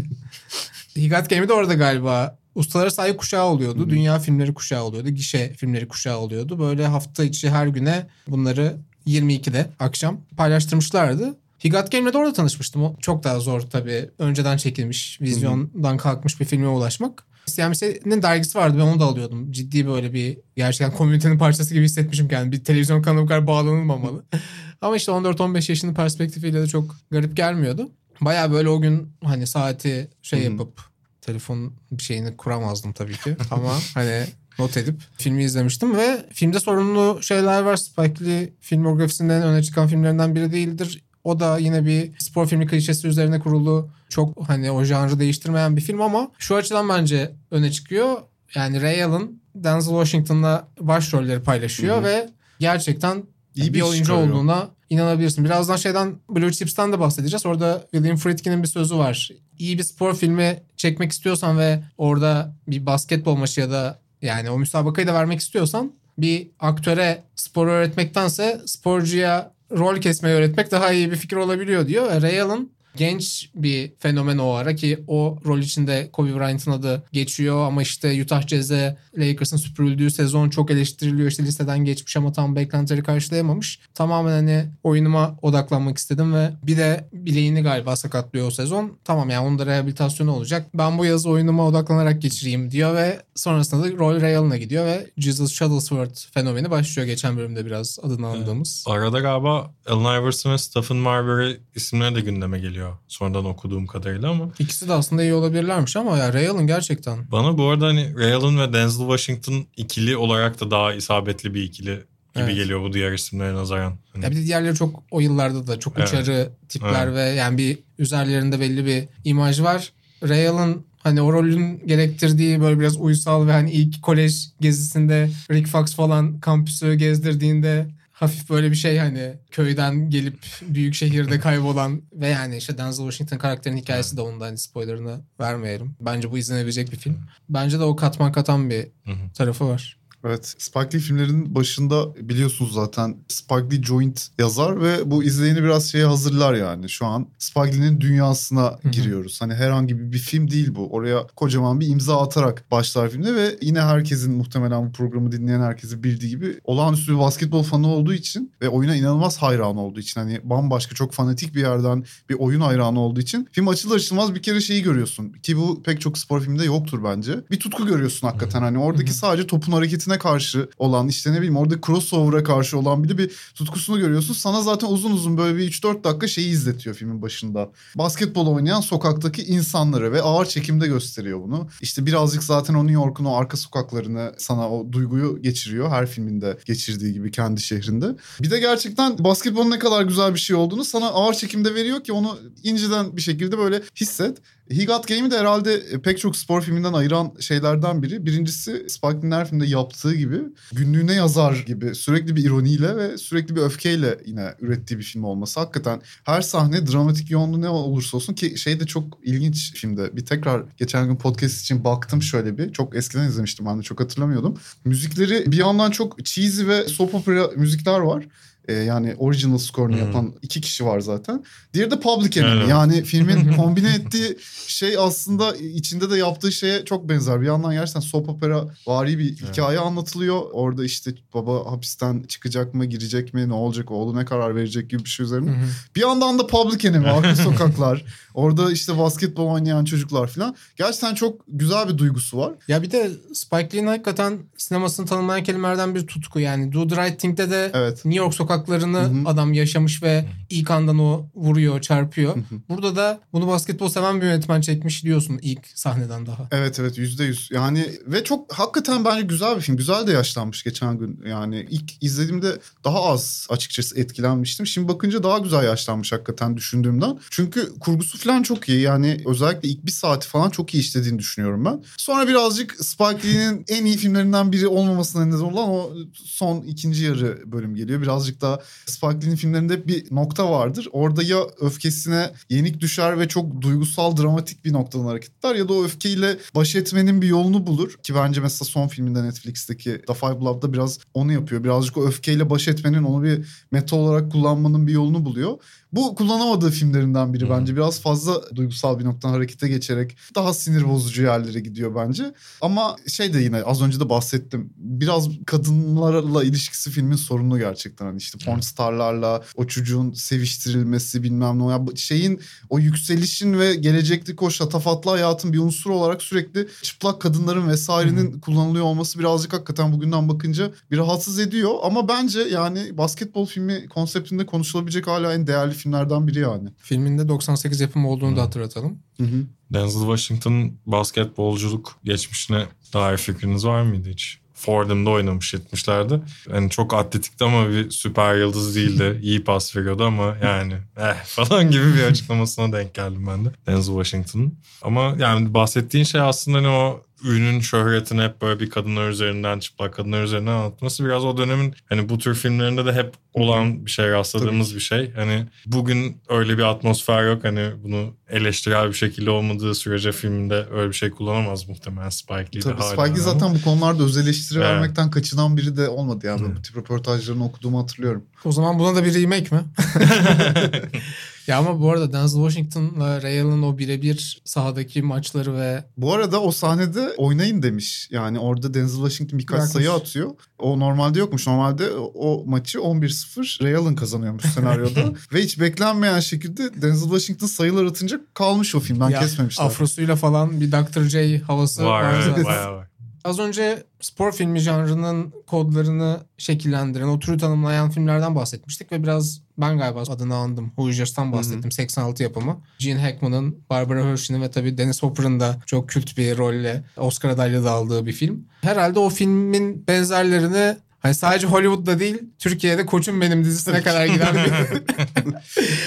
He Got Game'i de orada galiba ustalara saygı kuşağı oluyordu. Hı. Dünya filmleri kuşağı oluyordu. Gişe filmleri kuşağı oluyordu. Böyle hafta içi her güne bunları 22'de akşam paylaştırmışlardı. He Got Game'le de orada tanışmıştım. O çok daha zor tabii. Önceden çekilmiş, vizyondan kalkmış bir filme ulaşmak. CNBC'nin dergisi vardı ben onu da alıyordum. Ciddi böyle bir gerçekten komünitenin parçası gibi hissetmişim kendimi. Bir televizyon kanalı bu kadar bağlanılmamalı. Ama işte 14-15 yaşının perspektifiyle de çok garip gelmiyordu. Baya böyle o gün hani saati şey hı. yapıp telefon bir şeyini kuramazdım tabii ki. Ama hani not edip filmi izlemiştim ve filmde sorunlu şeyler var. Spike Lee filmografisinden öne çıkan filmlerinden biri değildir. O da yine bir spor filmi klişesi üzerine kurulu çok hani o janrı değiştirmeyen bir film ama şu açıdan bence öne çıkıyor. Yani Ray Allen Denzel Washington'la başrolleri paylaşıyor Hı hı. ve gerçekten İyi bir, bir oyuncu çıkarıyor. olduğuna inanabilirsin. Birazdan şeyden Blue Chips'ten de bahsedeceğiz. Orada William Friedkin'in bir sözü var. İyi bir spor filmi çekmek istiyorsan ve orada bir basketbol maçı ya da yani o müsabakayı da vermek istiyorsan bir aktöre spor öğretmektense sporcuya rol kesmeyi öğretmek daha iyi bir fikir olabiliyor diyor. Ray Allen genç bir fenomen o ara ki o rol içinde Kobe Bryant'ın adı geçiyor ama işte Utah Jazz'e Lakers'ın süpürüldüğü sezon çok eleştiriliyor. İşte listeden geçmiş ama tam beklentileri karşılayamamış. Tamamen hani oyunuma odaklanmak istedim ve bir de bileğini galiba sakatlıyor o sezon. Tamam yani onun da rehabilitasyonu olacak. Ben bu yaz oyunuma odaklanarak geçireyim diyor ve sonrasında da Roy Ray Allen'a gidiyor ve Jesus Shuttlesworth fenomeni başlıyor geçen bölümde biraz adını andığımız. Arada galiba Allen Iverson ve Stephen Marbury isimleri de gündeme geliyor. Sonradan okuduğum kadarıyla ama. İkisi de aslında iyi olabilirlermiş ama ya Ray Allen gerçekten Bana bu arada hani Ray Allen ve Denzel Washington ikili olarak da daha isabetli bir ikili gibi Evet. geliyor bu diğer isimlere nazaran. Hani Ya bir de diğerleri çok o yıllarda da çok Evet. uçarı tipler Evet. ve yani bir üzerlerinde belli bir imaj var. Ray Allen hani o rolün gerektirdiği böyle biraz uysal ve hani ilk kolej gezisinde Rick Fox falan kampüsü gezdirdiğinde hafif böyle bir şey hani köyden gelip büyük şehirde kaybolan ve yani işte Denzel Washington karakterinin hikayesi de onda hani spoilerını vermeyelim. Bence bu izlenebilecek bir film. Bence de o katman katan bir tarafı var. Evet Spike Lee filmlerinin başında biliyorsunuz zaten Spike Lee joint yazar ve bu izleyeni biraz şeye hazırlar yani. Şu an Spike Lee'nin dünyasına giriyoruz. Hani herhangi bir, bir film değil bu. Oraya kocaman bir imza atarak başlar filmde ve yine herkesin muhtemelen bu programı dinleyen herkesin bildiği gibi olağanüstü bir basketbol fanı olduğu için ve oyuna inanılmaz hayran olduğu için hani bambaşka çok fanatik bir yerden bir oyun hayranı olduğu için film açılır açılmaz bir kere şeyi görüyorsun ki bu pek çok spor filmde yoktur bence. Bir tutku görüyorsun hakikaten hani oradaki sadece topun hareketine karşı olan işte ne bileyim orada crossover'a karşı olan bir de bir tutkusunu görüyorsun. Sana zaten uzun uzun böyle bir 3-4 dakika şeyi izletiyor filmin başında. Basketbol oynayan sokaktaki insanları ve ağır çekimde gösteriyor bunu. İşte birazcık zaten o New York'un o arka sokaklarını sana o duyguyu geçiriyor. Her filminde geçirdiği gibi kendi şehrinde. Bir de gerçekten basketbolun ne kadar güzel bir şey olduğunu sana ağır çekimde veriyor ki onu inceden bir şekilde böyle hisset. He Got Game'i de herhalde e, pek çok spor filminden ayıran şeylerden biri. Birincisi Spike her filmde yaptığı gibi günlüğüne yazar gibi sürekli bir ironiyle ve sürekli bir öfkeyle yine ürettiği bir film olması. Hakikaten her sahne dramatik yoğunluğu ne olursa olsun ki şey de çok ilginç filmde. Bir tekrar geçen gün podcast için baktım şöyle bir. Çok eskiden izlemiştim ben de çok hatırlamıyordum. Müzikleri bir yandan çok cheesy ve soap opera müzikler var. E, yani original score'unu Hmm. yapan iki kişi var zaten. Diğeri de Public Enemy. Evet. Yani filmin kombine ettiği şey aslında içinde de yaptığı şeye çok benzer. Bir yandan gerçekten soap opera vari bir Evet. hikaye anlatılıyor. Orada işte baba hapisten çıkacak mı, girecek mi, ne olacak, oğlu ne karar verecek gibi bir şey üzerine. Bir yandan da Public Enemy, arka sokaklar. Orada işte basketbol oynayan çocuklar falan. Gerçekten çok güzel bir duygusu var. Ya bir de Spike Lee'nin hakikaten sinemasını tanımlayan kelimelerden bir tutku. Yani Do the Right Thing'de de Evet. New York sokaklarını Hı hı. adam yaşamış ve ilk andan o vuruyor, çarpıyor. Hı hı. Burada da bunu basketbol seven bir yönetmen çekmiş diyorsun ilk sahneden daha. Evet evet yüzde yüz. Yani ve çok hakikaten bence güzel bir film. Güzel de yaşlanmış geçen gün. Yani ilk izlediğimde daha az açıkçası etkilenmiştim. Şimdi bakınca daha güzel yaşlanmış hakikaten düşündüğümden. Çünkü kurgusu falan çok iyi. Yani özellikle ilk bir saati falan çok iyi işlediğini düşünüyorum ben. Sonra birazcık Spike Lee'nin en iyi filmlerinden biri olmamasına neden olan o son ikinci yarı bölüm geliyor. Birazcık daha Spike Lee'nin filmlerinde bir nokta vardır. Orada ya öfkesine yenik düşer ve çok duygusal, dramatik bir noktadan hareket eder ya da o öfkeyle baş etmenin bir yolunu bulur. Ki bence mesela son filminde Netflix'teki The Five Blood'da biraz onu yapıyor. Birazcık o öfkeyle baş etmenin, onu bir meta olarak kullanmanın bir yolunu buluyor. Bu kullanamadığı filmlerinden biri Hmm. bence. Biraz fazla duygusal bir noktadan harekete geçerek daha sinir bozucu yerlere gidiyor bence. Ama şey de yine az önce de bahsettim. Biraz kadınlarla ilişkisi filmin sorunu gerçekten. Hani işte porn starlarla o çocuğun seviştirilmesi bilmem ne. o. Ya şeyin o yükselişin ve gelecekteki o şatafatlı hayatın bir unsuru olarak sürekli çıplak kadınların vesairenin kullanılıyor olması birazcık hakikaten bugünden bakınca bir rahatsız ediyor. Ama bence yani basketbol filmi konseptinde konuşulabilecek hala en değerli filmlerden biri yani. Filminde 98 yapımı olduğunu da hatırlatalım. Hı hı. Denzel Washington'ın basketbolculuk geçmişine dair fikriniz var mıydı hiç? Fordham'da oynamış 70'lerde. Yani çok atletikti ama bir süper yıldız değildi. İyi pas veriyordu ama yani eh falan gibi bir açıklamasına denk geldim ben de. Denzel Washington'ın. Ama yani bahsettiğin şey aslında hani o ünün şöhretini hep böyle bir kadınlar üzerinden, çıplak kadınlar üzerinden anlatması biraz o dönemin hani bu tür filmlerinde de hep olan bir şey rastladığımız bir şey. Hani bugün öyle bir atmosfer yok. Hani bunu eleştirel bir şekilde olmadığı sürece filminde öyle bir şey kullanamaz muhtemelen Spike Lee'de Tabii Spike Lee ama. zaten bu konularda öz eleştiri Evet. vermekten kaçınan biri de olmadı yani. Ben Hı. bu tip röportajlarını okuduğumu hatırlıyorum. O zaman buna da bir remake mi? ya ama bu arada Denzel Washington'la Ray Allen'ın o birebir sahadaki maçları ve Bu arada o sahnede oynayın demiş. Yani orada Denzel Washington birkaç Bırakmış. sayı atıyor. O normalde yokmuş. Normalde o, maçı 11-0 Ray Allen kazanıyormuş senaryoda. Ve hiç beklenmeyen şekilde Denzel Washington sayılar atınca kalmış o filmden ya kesmemişler. afrosuyla falan bir Dr. J havası var, var. evet, bayağı var. Az önce spor filmi janrının kodlarını şekillendiren, o türü tanımlayan filmlerden bahsetmiştik ve biraz ben galiba adını andım. Hoosiers'tan bahsettim. 86 yapımı. Gene Hackman'ın, Barbara Hershey'nin ve tabii Dennis Hopper'ın da çok kült bir rolle Oscar adaylığı da aldığı bir film. Herhalde o filmin benzerlerini Hani sadece Hollywood'da değil, Türkiye'de Koçum Benim dizisine kadar giden bir...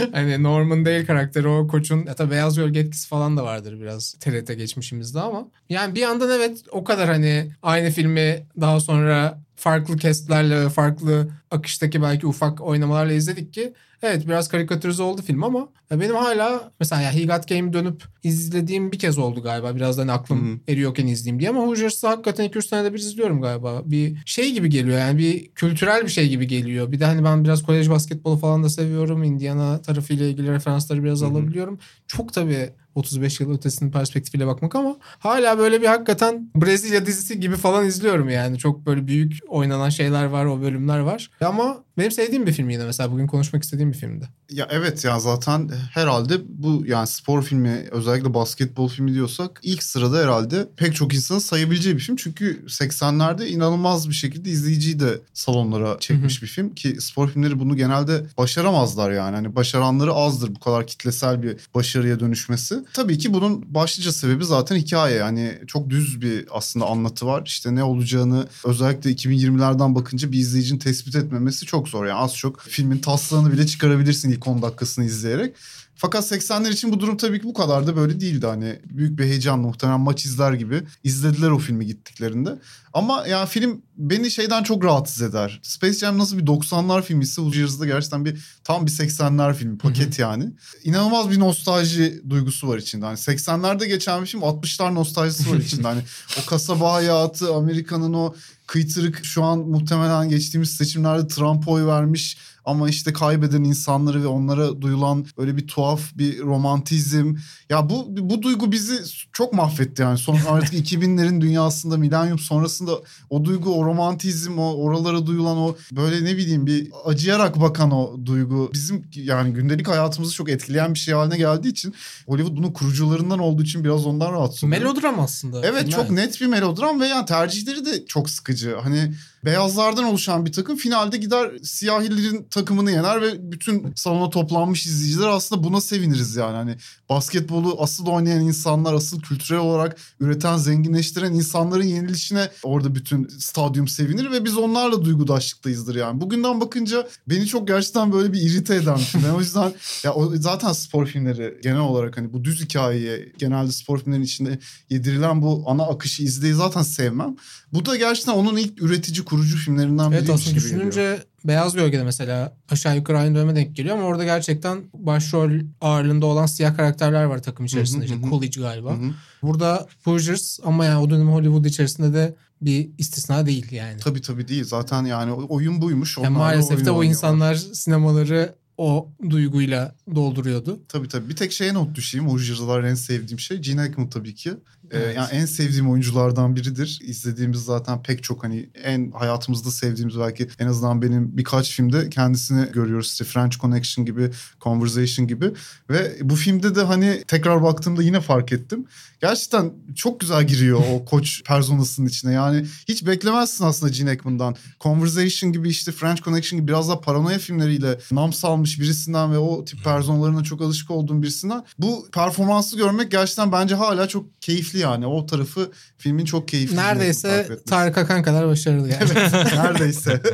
hani Norman Dale karakteri o Koç'un... Ya tabii Beyaz Gölge etkisi falan da vardır biraz TRT geçmişimizde ama. Yani bir yandan evet o kadar hani aynı filmi daha sonra farklı kestlerle ve farklı akıştaki belki ufak oynamalarla izledik ki evet biraz karikatürize oldu film ama ya benim hala mesela ya He Got Game'i dönüp izlediğim bir kez oldu galiba. Biraz da hani aklım Hı. eriyorken izleyeyim diye ama Hoosiers'ı hakikaten 2-3 senede bir izliyorum galiba. Bir şey gibi geliyor yani bir kültürel bir şey gibi geliyor. Bir de hani ben biraz kolej basketbolu falan da seviyorum. Indiana tarafıyla ilgili referansları biraz hı. alabiliyorum. Çok tabii 35 yıl ötesinin perspektifiyle bakmak ama hala böyle bir hakikaten Brezilya dizisi gibi falan izliyorum yani. Çok böyle büyük oynanan şeyler var, o bölümler var. Ama benim sevdiğim bir film yine mesela bugün konuşmak istediğim bir filmdi. Ya evet ya zaten herhalde bu yani spor filmi özellikle basketbol filmi diyorsak ilk sırada herhalde pek çok insanın sayabileceği bir film. Çünkü 80'lerde inanılmaz bir şekilde izleyiciyi de salonlara çekmiş bir film ki spor filmleri bunu genelde başaramazlar yani. Hani başaranları azdır bu kadar kitlesel bir başarıya dönüşmesi. Tabii ki bunun başlıca sebebi zaten hikaye. Yani çok düz bir aslında anlatı var. İşte ne olacağını özellikle 2020'lerden bakınca bir izleyicinin tespit etmemesi çok zor. Yani az çok filmin taslağını bile çıkarabilirsin ilk 10 dakikasını izleyerek. Fakat 80'ler için bu durum tabii ki bu kadar da böyle değildi. Hani büyük bir heyecanla muhtemelen maç izler gibi izlediler o filmi gittiklerinde. Ama ya film beni şeyden çok rahatsız eder. Space Jam nasıl bir 90'lar filmi ise Hoosiers'da gerçekten bir tam bir 80'ler filmi paket yani. İnanılmaz bir nostalji duygusu var içinde. Hani 80'lerde geçen bir film 60'lar nostaljisi var içinde. Hani o kasaba hayatı, Amerika'nın o kıytırık şu an muhtemelen geçtiğimiz seçimlerde Trump oy vermiş ama işte kaybeden insanları ve onlara duyulan böyle bir tuhaf bir romantizm. Ya bu bu duygu bizi çok mahvetti yani. Son artık 2000'lerin dünyasında milenyum sonrasında o duygu, o romantizm, o oralara duyulan o böyle ne bileyim bir acıyarak bakan o duygu bizim yani gündelik hayatımızı çok etkileyen bir şey haline geldiği için Hollywood bunun kurucularından olduğu için biraz ondan rahatsız oluyor. Melodram aslında. Evet çok net bir melodram ve yani tercihleri de çok sıkıcı. Hani beyazlardan oluşan bir takım finalde gider siyahilerin takımını yener ve bütün salona toplanmış izleyiciler aslında buna seviniriz yani. Hani basketbolu asıl oynayan insanlar, asıl kültürel olarak üreten, zenginleştiren insanların yenilişine orada bütün stadyum sevinir ve biz onlarla duygudaşlıktayızdır yani. Bugünden bakınca beni çok gerçekten böyle bir irite eden bir. Ben o yüzden ya o, zaten spor filmleri genel olarak hani bu düz hikayeye genelde spor filmlerinin içinde yedirilen bu ana akışı izleyi zaten sevmem. Bu da gerçekten onun ilk üretici kurucu filmlerinden Evet biriymiş aslında gibi geliyor. düşününce Beyaz Gölge'de mesela aşağı yukarı aynı döneme denk geliyor ama orada gerçekten başrol ağırlığında olan siyah karakterler var takım içerisinde. Hı hı İşte hı. Coolidge galiba. Hı hı. Burada Hoosiers ama yani o dönem Hollywood içerisinde de bir istisna değil yani. Tabii tabii değil. Zaten yani oyun buymuş. Yani maalesef de o insanlar sinemaları o duyguyla dolduruyordu. Tabii tabii. Bir tek şeye not düşeyim. Hoosiers'lar en sevdiğim şey. Gene Hackman tabii ki. Ee, Evet. yani en sevdiğim oyunculardan biridir. İzlediğimiz zaten pek çok hani en hayatımızda sevdiğimiz belki en azından benim birkaç filmde kendisini görüyoruz. İşte French Connection gibi, Conversation gibi. Ve bu filmde de hani tekrar baktığımda yine fark ettim. Gerçekten çok güzel giriyor o koç personasının içine. Yani hiç beklemezsin aslında Gene Hackman'dan. Conversation gibi işte French Connection gibi biraz daha paranoya filmleriyle nam salmış birisinden ve o tip personalarına çok alışık olduğum birisinden. Bu performansı görmek gerçekten bence hala çok keyifli yani. O tarafı filmin çok keyifli. Neredeyse. Tarık Akan kadar başarılı yani. Neredeyse.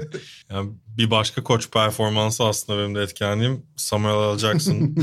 Yani bir başka koç performansı aslında benim de etkilendiğim Samuel L. Jackson.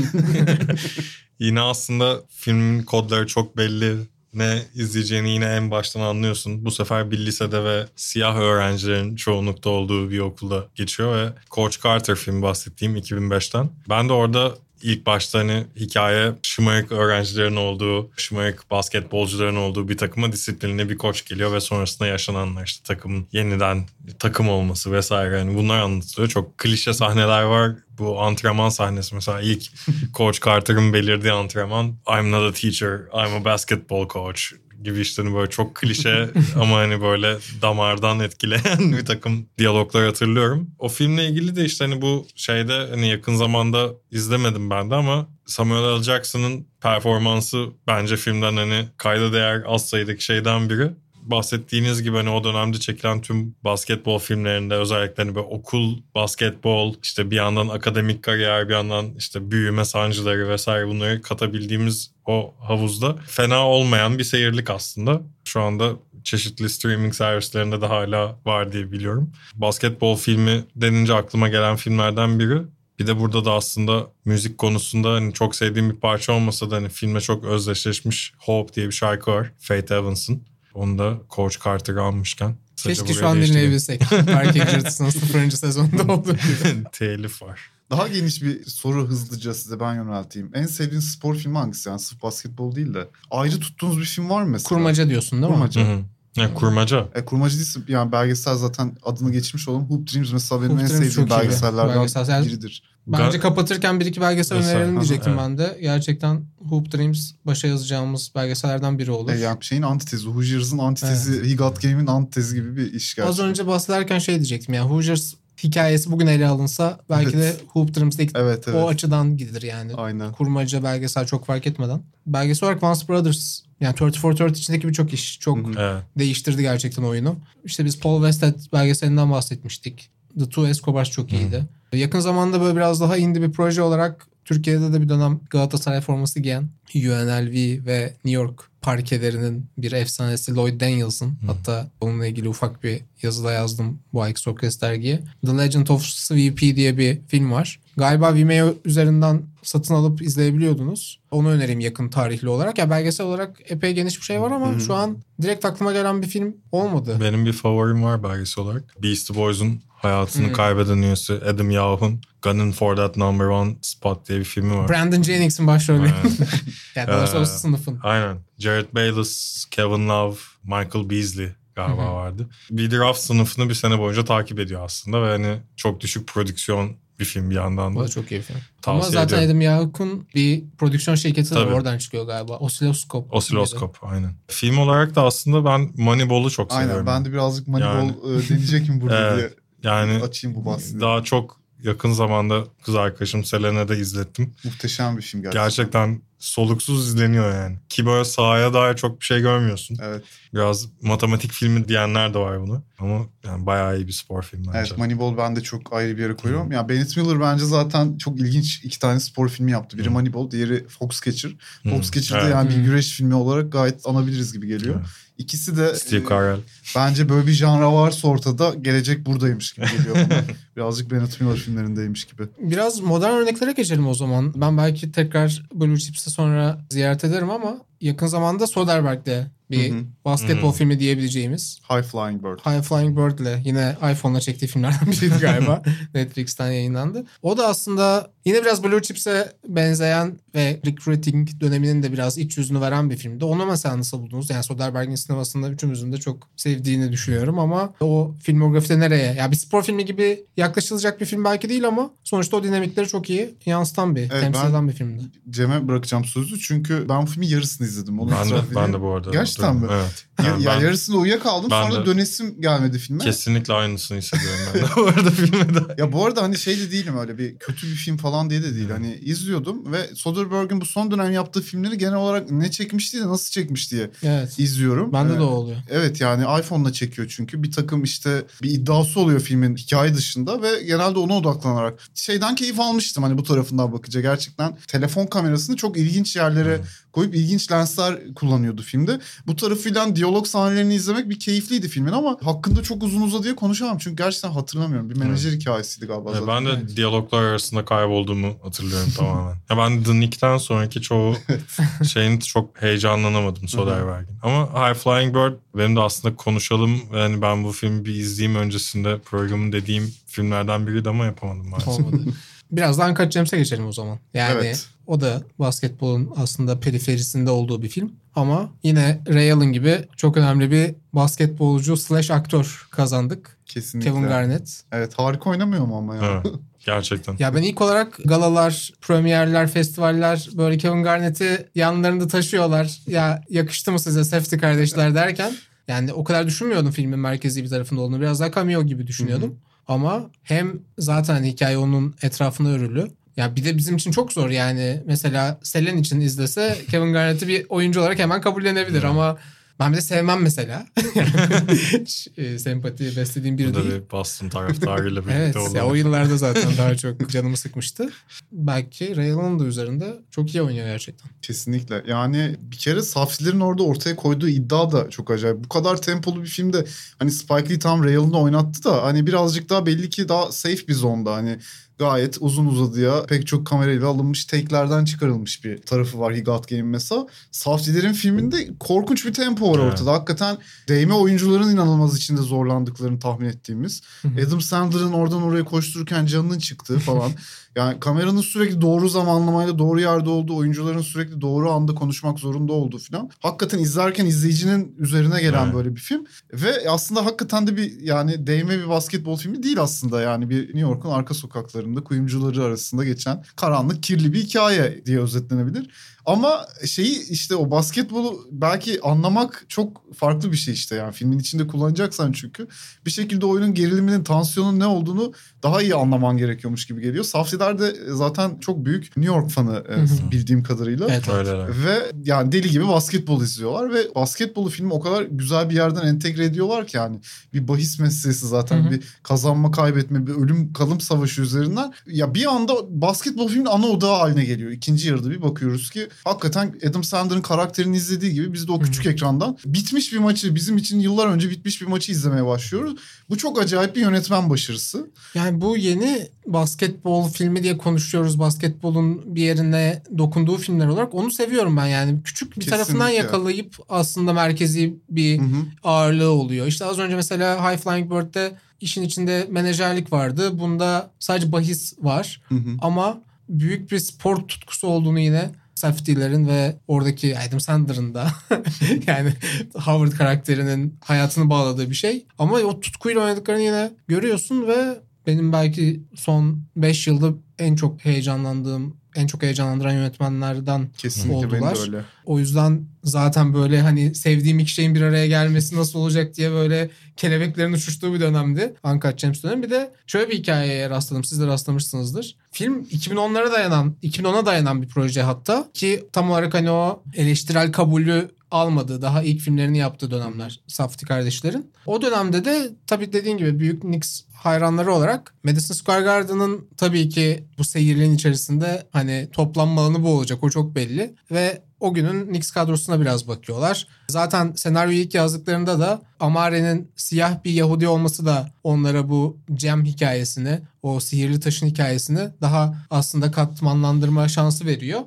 yine aslında filmin kodları çok belli. Ne izleyeceğini yine en baştan anlıyorsun. Bu sefer bir lisede ve siyah öğrencilerin çoğunlukta olduğu bir okulda geçiyor ve Coach Carter filmi bahsettiğim 2005'ten. Ben de orada ilk başta hani hikaye şımarık öğrencilerin olduğu, şımarık basketbolcuların olduğu bir takıma disiplinli bir koç geliyor ve sonrasında yaşananlar işte takımın yeniden takım olması vesaire. Yani bunlar anlatılıyor. Çok klişe sahneler var. Bu antrenman sahnesi mesela ilk Coach Carter'ın belirdiği antrenman I'm not a teacher, I'm a basketball coach gibi işte hani böyle çok klişe ama hani böyle damardan etkileyen bir takım diyaloglar hatırlıyorum. O filmle ilgili de işte hani bu şeyde hani yakın zamanda izlemedim ben de ama Samuel L. Jackson'ın performansı bence filmden hani kayda değer az sayıdaki şeyden biri bahsettiğiniz gibi hani o dönemde çekilen tüm basketbol filmlerinde özellikle hani böyle okul basketbol işte bir yandan akademik kariyer bir yandan işte büyüme sancıları vesaire bunları katabildiğimiz o havuzda fena olmayan bir seyirlik aslında. Şu anda çeşitli streaming servislerinde de hala var diye biliyorum. Basketbol filmi denince aklıma gelen filmlerden biri. Bir de burada da aslında müzik konusunda hani çok sevdiğim bir parça olmasa da hani filme çok özdeşleşmiş Hope diye bir şarkı var. Faith Evans'ın. Onu da Coach Carter almışken. Keşke şu an dinleyebilsek. Park Exertis'ın 0. sezonunda olduğu gibi. Telif var. Daha geniş bir soru hızlıca size ben yönelteyim. En sevdiğiniz spor filmi hangisi? Yani sırf basketbol değil de. Ayrı tuttuğunuz bir film var mı mesela? Kurmaca diyorsun değil mi? Kurmaca. Hı hı. Ya, kurmaca. E, kurmacı değilse yani belgesel zaten adını geçmiş olan Hoop Dreams mesela benim Hoop en Dreams sevdiğim belgesellerden belgesel. biridir. Bence kapatırken bir iki belgesel Mesela, önerelim diyecektim evet. ben de. Gerçekten Hoop Dreams başa yazacağımız belgesellerden biri olur. E, yani şeyin antitezi, Hoosiers'ın antitezi, He Got Game'in antitezi gibi bir iş gerçekten. Az önce bahsederken şey diyecektim yani Hoosiers hikayesi bugün ele alınsa belki Evet. de Hoop Dreams'deki Evet evet. o açıdan gidilir yani. Aynen. Kurmaca belgesel çok fark etmeden. Belgesel olarak Once Brothers yani 30 for 30 içindeki birçok iş çok Hı hı. Evet. değiştirdi gerçekten oyunu. İşte biz Paul Westhead belgeselinden bahsetmiştik. The Two Escobars çok iyiydi. Yakın zamanda böyle biraz daha indie bir proje olarak Türkiye'de de bir dönem Galatasaray forması giyen UNLV ve New York parkelerinin bir efsanesi Lloyd Daniels'ın. Hatta onunla ilgili ufak bir yazıda yazdım bu ayki Sokrates dergiye. The Legend of SVP diye bir film var. Galiba Vimeo üzerinden satın alıp izleyebiliyordunuz. Onu önereyim yakın tarihli olarak. Ya belgesel olarak epey geniş bir şey var ama hı. şu an direkt aklıma gelen bir film olmadı. Benim bir favorim var belgesel olarak. Beastie Boys'un hayatını Hmm. kaybeden üyesi Adam Yauch'un Gunning for That Number One Spot diye bir filmi var. Brandon Jennings'in başrolü. Aynen. yani doğrusu o Ee, sınıfın. Aynen. Jared Bayless, Kevin Love, Michael Beasley galiba Hı hı. vardı. Bir draft sınıfını bir sene boyunca takip ediyor aslında ve hani çok düşük prodüksiyon bir film bir yandan Bu da. da çok iyi bir film. Tavsiye Ama zaten ediyorum. Adam Yawkun bir prodüksiyon şirketi de Tabii. oradan çıkıyor galiba. Osiloskop. Osiloskop aynen. Film olarak da aslında ben Moneyball'u çok Aynen seviyorum. ben de birazcık Moneyball Yani. e, deneyecektim burada Evet. Yani açayım bu bahsini. daha çok yakın zamanda kız arkadaşım Selena'da da izlettim. Muhteşem bir film gerçekten. Gerçekten soluksuz izleniyor yani. Ki böyle sahaya dair çok bir şey görmüyorsun. Evet. Biraz matematik filmi diyenler de var bunu. Ama yani bayağı iyi bir spor film bence. Evet Moneyball ben de çok ayrı bir yere koyuyorum. Ya Bennett Miller bence zaten çok ilginç iki tane spor filmi yaptı. Biri Hı. Moneyball, diğeri Foxcatcher. Hı, Foxcatcher'da evet. yani bir güreş filmi olarak gayet anabiliriz gibi geliyor. Evet. İkisi de Steve e, Carell. bence böyle bir janra varsa ortada gelecek buradaymış gibi geliyor bana. Birazcık Bennett Miller filmlerindeymiş gibi. Biraz modern örneklere geçelim o zaman. Ben belki tekrar Blue Chips'i sonra ziyaret ederim ama yakın zamanda Soderbergh'de bir basketbol filmi diyebileceğimiz High Flying Bird. High Flying Bird'le yine iPhone'la çektiği filmlerden biriydi galiba. Netflix'ten yayınlandı. O da aslında yine biraz Blue Chips'e benzeyen ve recruiting döneminin de biraz iç yüzünü veren bir filmdi. Onu mesela nasıl buldunuz? Yani Soderbergh'in sinemasında üçümüzün de çok sevdiğini düşünüyorum ama o filmografide nereye? Ya bir spor filmi gibi yaklaşılacak bir film belki değil ama sonuçta o dinamikleri çok iyi yansıtan bir, Evet, temsil eden bir filmdi. Cem'e bırakacağım sözü çünkü ben bu filmin yarısını izledim. Onu Ben de, ben de bu arada. Gerçekten mi? Evet. Ya, Yani ya ben yarısında uyuyakaldım ben sonra de- dönesim gelmedi filme. kesinlikle aynısını hissediyorum ben de bu arada filmde. Ya bu arada hani şey de değilim öyle bir kötü bir film falan diye de değil. Hani izliyordum ve Soderbergh'in bu son dönem yaptığı filmleri genel olarak ne çekmiş diye nasıl çekmiş diye Evet. izliyorum. Bende Ee, de o oluyor. Evet yani iPhone'la çekiyor çünkü bir takım işte bir iddiası oluyor filmin hikaye dışında ve genelde ona odaklanarak şeyden keyif almıştım hani bu tarafından bakınca gerçekten telefon kamerasını çok ilginç yerlere koyup ilginç lensler kullanıyordu filmde. Bu tarafıyla diyalog sahnelerini izlemek bir keyifliydi filmin ama hakkında çok uzun uzadıya konuşamam çünkü gerçekten hatırlamıyorum. Bir menajer hikayesiydi galiba Ya zaten. ben de Evet. diyaloglar arasında kaybolduğumu hatırlıyorum tamamen. Ya ben The Nick'ten sonraki çoğu şeyin çok heyecanlanamadım Soderbergh'in. Ama High Flying Bird benim de aslında konuşalım. Yani ben bu filmi bir izleyeyim öncesinde programın dediğim filmlerden biriydi ama yapamadım maalesef. Olmadı. Biraz da Uncut James'e geçelim o zaman. Yani Evet. o da basketbolun aslında periferisinde olduğu bir film. Ama yine Ray Allen gibi çok önemli bir basketbolcu slash aktör kazandık. Kesinlikle. Kevin Garnett. Evet harika oynamıyor mu ama ya? Evet, gerçekten. Ya ben ilk olarak galalar, premierler, festivaller böyle Kevin Garnett'i yanlarında taşıyorlar. Ya yakıştı mı size Safety kardeşler derken yani o kadar düşünmüyordum filmin merkezi bir tarafında olduğunu. Biraz daha cameo gibi düşünüyordum. Ama hem zaten hikaye onun etrafına örülü. Ya bir de bizim için çok zor yani. Mesela Selen için izlese Kevin Garnett'i bir oyuncu olarak hemen kabullenebilir ama ben bir de sevmem mesela. Hiç e, sempati beslediğim biri Bu da değil. bir Boston taraftarıyla birlikte Evet olan. ya o yıllarda zaten daha çok canımı sıkmıştı. Belki Ray Allen da üzerinde çok iyi oynuyor gerçekten. Kesinlikle. Yani bir kere Safsilerin orada ortaya koyduğu iddia da çok acayip. Bu kadar tempolu bir filmde hani Spike Lee tam Ray Allen'ı oynattı da hani birazcık daha belli ki daha safe bir zonda. Hani gayet uzun uzadıya pek çok kamerayla alınmış take'lerden çıkarılmış bir tarafı var He Got Game mesela. Safsilerin filminde korkunç bir tempo var Evet. ortada. Hakikaten değme oyuncuların inanılmaz içinde zorlandıklarını tahmin ettiğimiz. Adam Sandler'ın oradan oraya koştururken canının çıktığı falan. Yani kameranın sürekli doğru zamanlamayla doğru yerde olduğu, oyuncuların sürekli doğru anda konuşmak zorunda olduğu falan. Hakikaten izlerken izleyicinin üzerine gelen Evet. böyle bir film. Ve aslında hakikaten de bir yani değme bir basketbol filmi değil aslında. Yani bir New York'un arka sokaklarında kuyumcuları arasında geçen karanlık kirli bir hikaye diye özetlenebilir. Ama şeyi işte o basketbolu belki anlamak çok farklı bir şey işte yani filmin içinde kullanacaksan çünkü bir şekilde oyunun geriliminin, tansiyonun ne olduğunu daha iyi anlaman gerekiyormuş gibi geliyor. Safsiler de zaten çok büyük New York fanı e, bildiğim kadarıyla. Evet. Öyleler. Ve yani deli gibi basketbol izliyorlar ve basketbolu filmi o kadar güzel bir yerden entegre ediyorlar ki yani bir bahis meselesi zaten bir kazanma kaybetme bir ölüm kalım savaşı üzerinden ya bir anda basketbol filmin ana odağı haline geliyor. İkinci yarıda bir bakıyoruz ki hakikaten Adam Sandler'ın karakterini izlediği gibi biz de o küçük ekrandan bitmiş bir maçı bizim için yıllar önce bitmiş bir maçı izlemeye başlıyoruz. Bu çok acayip bir yönetmen başarısı. Yani bu yeni basketbol filmi diye konuşuyoruz. Basketbolun bir yerine dokunduğu filmler olarak onu seviyorum ben yani. Küçük bir tarafından Kesinlikle. yakalayıp aslında merkezi bir Hı hı. ağırlığı oluyor. İşte az önce mesela High Flying Bird'de işin içinde menajerlik vardı. Bunda sadece bahis var. Hı hı. Ama büyük bir spor tutkusu olduğunu yine Safdie'lerin ve oradaki Adam Sandler'ın da yani Howard karakterinin hayatını bağladığı bir şey. Ama o tutkuyla oynadıklarını yine görüyorsun ve benim belki son 5 yılda en çok heyecanlandığım, en çok heyecanlandıran yönetmenlerden Kesinlikle de oldular. öyle. O yüzden zaten böyle hani sevdiğim iki şeyin bir araya gelmesi nasıl olacak diye böyle kelebeklerin uçuştuğu bir dönemdi. Uncut Gems dönemi. Bir de şöyle bir hikayeye rastladım. Siz de rastlamışsınızdır. Film 2010'lara dayanan, 2010'a dayanan bir proje hatta. Ki tam olarak hani o eleştirel kabulü almadığı, daha ilk filmlerini yaptığı dönemler Safdie kardeşlerin. O dönemde de tabii dediğin gibi büyük Knicks hayranları olarak Madison Square Garden'ın tabii ki bu seyirliğin içerisinde hani toplanma alanı bu olacak. O çok belli. Ve o günün Knicks kadrosuna biraz bakıyorlar. Zaten senaryoyu ilk yazdıklarında da Amare'nin siyah bir Yahudi olması da onlara bu Cem hikayesini, o sihirli taşın hikayesini daha aslında katmanlandırma şansı veriyor.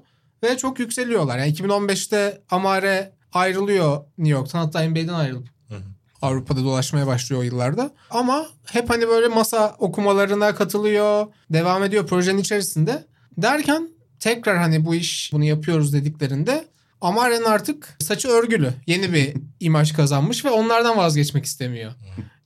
Ve çok yükseliyorlar. Yani 2015'te Amare ayrılıyor New York'tan hatta NBA'den ayrılıp Avrupa'da dolaşmaya başlıyor o yıllarda. Ama hep hani böyle masa okumalarına katılıyor, devam ediyor projenin içerisinde. Derken tekrar hani bu iş bunu yapıyoruz dediklerinde Amare'nin artık saçı örgülü. Yeni bir imaj kazanmış ve onlardan vazgeçmek istemiyor.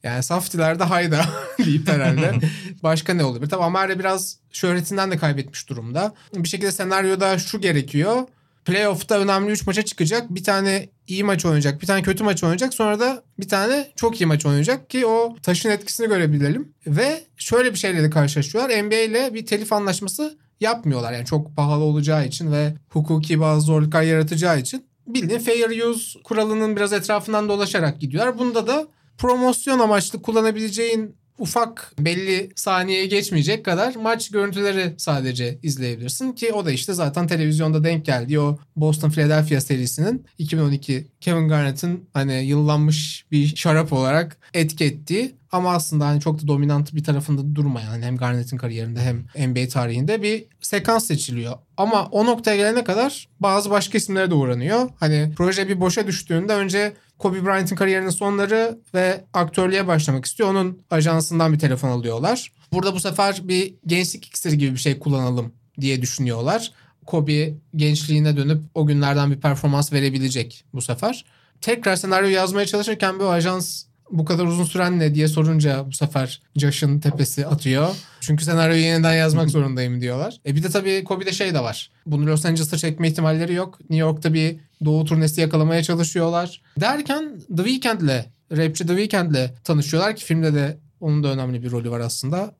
Yani Saftiler'de hayda deyip herhalde. Başka ne olabilir? Tabii Amare biraz şöhretinden de kaybetmiş durumda. Bir şekilde senaryoda şu gerekiyor. Playoff'ta önemli 3 maça çıkacak. Bir tane iyi maç oynayacak. Bir tane kötü maç oynayacak. Sonra da bir tane çok iyi maç oynayacak ki o taşın etkisini görebilelim. Ve şöyle bir şeyle de karşılaşıyorlar. NBA ile bir telif anlaşması yapmıyorlar. Yani çok pahalı olacağı için ve hukuki bazı zorluklar yaratacağı için bildiğin fair use kuralının biraz etrafından dolaşarak gidiyorlar. Bunda da promosyon amaçlı kullanabileceğin ufak belli saniyeye geçmeyecek kadar maç görüntüleri sadece izleyebilirsin ki o da işte zaten televizyonda denk geldiği o Boston Philadelphia serisinin 2012 Kevin Garnett'in hani yıllanmış bir şarap olarak etki ettiği ama aslında hani çok da dominant bir tarafında durmayan hani hem Garnett'in kariyerinde hem NBA tarihinde bir sekans seçiliyor. Ama o noktaya gelene kadar bazı başka isimlere de uğranıyor. Hani proje bir boşa düştüğünde önce Kobe Bryant'ın kariyerinin sonları ve aktörlüğe başlamak istiyor. Onun ajansından bir telefon alıyorlar. Burada bu sefer bir gençlik iksiri gibi bir şey kullanalım diye düşünüyorlar. Kobe gençliğine dönüp o günlerden bir performans verebilecek bu sefer. Tekrar senaryo yazmaya çalışırken bu ajans bu kadar uzun süren ne diye sorunca bu sefer Josh'ın tepesi atıyor. Çünkü senaryoyu yeniden yazmak zorundayım diyorlar. E bir de tabii Kobe'de şey de var. Bunu Los Angeles'ta çekme ihtimalleri yok. New York'ta bir doğu turnesi yakalamaya çalışıyorlar. Derken The Weeknd'le, rapçi The Weeknd'le tanışıyorlar ki filmde de onun da önemli bir rolü var aslında.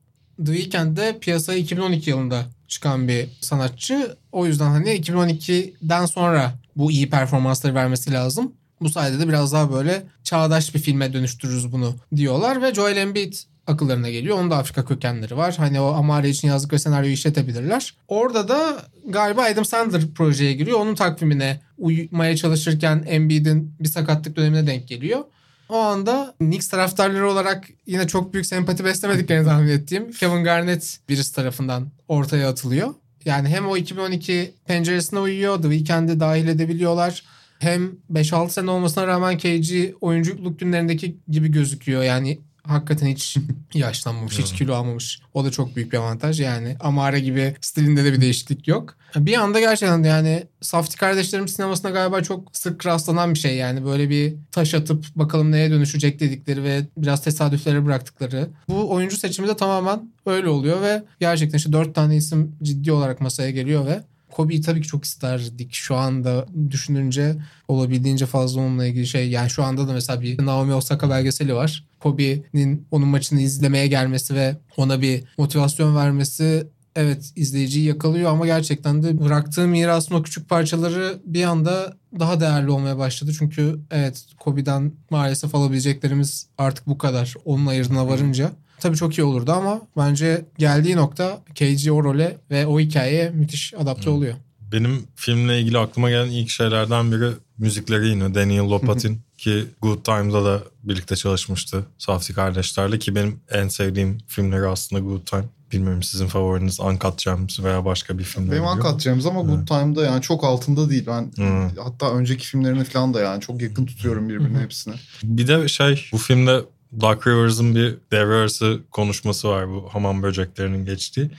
The Weeknd de piyasaya 2012 yılında çıkan bir sanatçı. O yüzden hani 2012'den sonra bu iyi performansları vermesi lazım. Bu sayede de biraz daha böyle çağdaş bir filme dönüştürürüz bunu diyorlar ve Joel Embiid akıllarına geliyor. Onun da Afrika kökenleri var. Hani o Amare için yazdıkları senaryoyu işletebilirler. Orada da galiba Adam Sandler projeye giriyor. Onun takvimine uymaya çalışırken Embiid'in bir sakatlık dönemine denk geliyor. O anda Knicks taraftarları olarak yine çok büyük sempati beslemediklerini tahmin ettiğim Kevin Garnett birisi tarafından ortaya atılıyor. Yani hem o 2012 penceresine uyuyor. The Weeknd'i dahil edebiliyorlar. Hem 5-6 sene olmasına rağmen KG oyunculuk günlerindeki gibi gözüküyor. Yani hakikaten hiç yaşlanmamış, hiç kilo almamış. O da çok büyük bir avantaj yani. Amare gibi stilinde de bir değişiklik yok. Bir anda gerçekten yani Safti kardeşlerim sinemasında galiba çok sık rastlanan bir şey yani. Böyle bir taş atıp bakalım neye dönüşecek dedikleri ve biraz tesadüflere bıraktıkları. Bu oyuncu seçimi de tamamen öyle oluyor ve gerçekten işte dört tane isim ciddi olarak masaya geliyor ve Kobe'yi tabii ki çok isterdik şu anda düşününce olabildiğince fazla onunla ilgili şey. Yani şu anda da mesela bir Naomi Osaka belgeseli var. Kobe'nin onun maçını izlemeye gelmesi ve ona bir motivasyon vermesi evet izleyiciyi yakalıyor ama gerçekten de bıraktığı mirasın o küçük parçaları bir anda daha değerli olmaya başladı. Çünkü evet Kobe'den maalesef alabileceklerimiz artık bu kadar. Onun ayırdına varınca. Tabii çok iyi olurdu ama bence geldiği nokta KG o role ve o hikayeye müthiş adapte Hmm. oluyor. Benim filmle ilgili aklıma gelen ilk şeylerden biri müzikleri yine Daniel Lopatin ki Good Time'da da birlikte çalışmıştı Safdie kardeşlerle ki benim en sevdiğim filmleri aslında Good Time. Bilmiyorum sizin favoriniz Uncut Gems veya başka bir film. Benim Uncut Gems ama Good Time'da yani çok altında değil. Ben Hı. hatta önceki filmlerini falan da yani çok yakın tutuyorum birbirine hepsini. Bir de şey bu filmde Doug Rivers'ın bir devre arası konuşması var bu hamam böceklerinin geçtiği.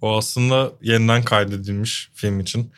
O aslında yeniden kaydedilmiş film için.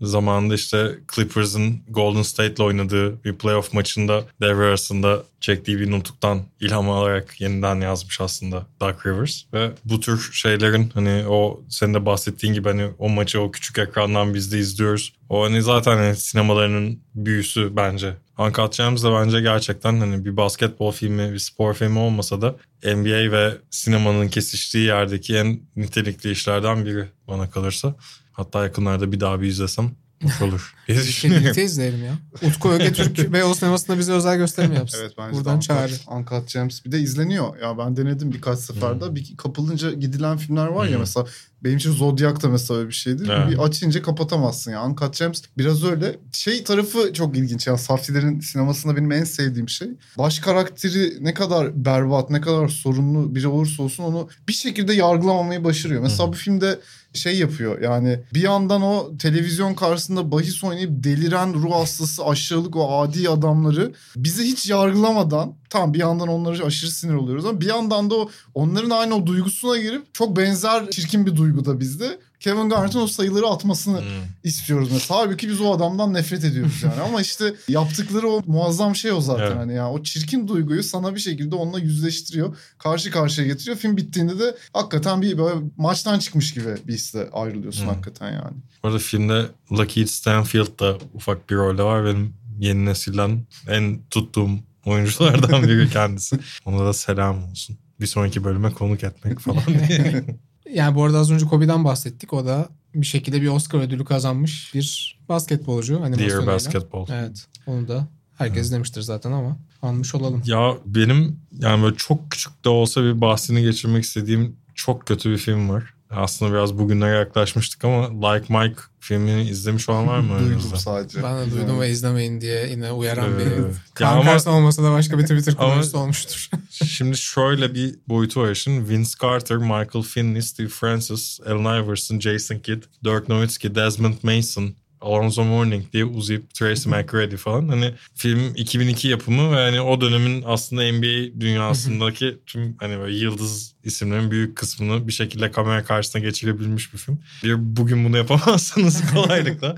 Zamanında işte Clippers'ın Golden State'le oynadığı bir playoff maçında devre arasında çektiği bir nutuktan ilham alarak yeniden yazmış aslında Doug Rivers. Ve bu tür şeylerin hani o senin de bahsettiğin gibi hani o maçı o küçük ekrandan biz de izliyoruz. O hani zaten hani sinemalarının büyüsü bence. Uncut Gems de bence gerçekten hani bir basketbol filmi, bir spor filmi olmasa da NBA ve sinemanın kesiştiği yerdeki en nitelikli işlerden biri bana kalırsa. Hatta yakınlarda bir daha bir izlesem hoş olur. diye. Birlikte izleyelim ya. Utku Öge Türk Beyoğlu sinemasında bize özel gösterim yapsın. Evet bence Buradan çağrı. Uncut, Gems bir de izleniyor. Ya ben denedim birkaç seferde. Bir kapılınca gidilen filmler var ya Hmm. mesela benim için Zodiac da mesela öyle bir şeydi. Evet. Bir açınca kapatamazsın ya. Uncut Gems biraz öyle. Şey tarafı çok ilginç. Yani Saftiler'in sinemasında benim en sevdiğim şey. Baş karakteri ne kadar berbat, ne kadar sorunlu biri olursa olsun onu bir şekilde yargılamamayı başarıyor. Mesela Hı. bu filmde şey yapıyor yani bir yandan o televizyon karşısında bahis oynayıp deliren ruh hastası aşağılık o adi adamları bizi hiç yargılamadan tam bir yandan onlara aşırı sinir oluyoruz ama bir yandan da o onların aynı o duygusuna girip çok benzer çirkin bir duygu da bizde. Kevin Garnett'ın o sayıları atmasını Hmm. istiyoruz mesela. Halbuki biz o adamdan nefret ediyoruz yani. Ama işte yaptıkları o muazzam şey o zaten Evet. hani ya. O çirkin duyguyu sana bir şekilde onunla yüzleştiriyor. Karşı karşıya getiriyor. Film bittiğinde de hakikaten bir böyle maçtan çıkmış gibi bir hisle ayrılıyorsun Hmm. hakikaten yani. Bu arada filmde Lucky Stanfield da ufak bir rolde var. Benim yeni nesilden en tuttuğum oyunculardan biri kendisi. Ona da selam olsun. Bir sonraki bölüme konuk etmek falan. Yani bu arada az önce Kobe'den bahsettik. O da bir şekilde bir Oscar ödülü kazanmış bir basketbolcu Dear. Basketball. Evet. Onu da herkes demiştir zaten ama anmış olalım. Ya benim yani böyle çok küçük de olsa bir bahsini geçirmek istediğim çok kötü bir film var. Aslında biraz bugünlere yaklaşmıştık ama Like Mike filmini izlemiş olan var mı? Duydum sadece. Ben de duydum ve izlemeyin diye yine uyaran Ee, bir ama- karşısında olmasa da başka bir Twitter kullanıcısı olmuştur. Şimdi şöyle bir boyutu var işin. Vince Carter, Michael Finley, Steve Francis, Allen Iverson, Jason Kidd, Dirk Nowitzki, Desmond Mason, Alonzo Mourning diye uzayıp Tracy McGrady falan. Hani film 2002 yapımı ve hani o dönemin aslında NBA dünyasındaki tüm hani böyle yıldız isimlerin büyük kısmını bir şekilde kamera karşısına geçirebilmiş bir film. Bir bugün bunu yapamazsanız kolaylıkla.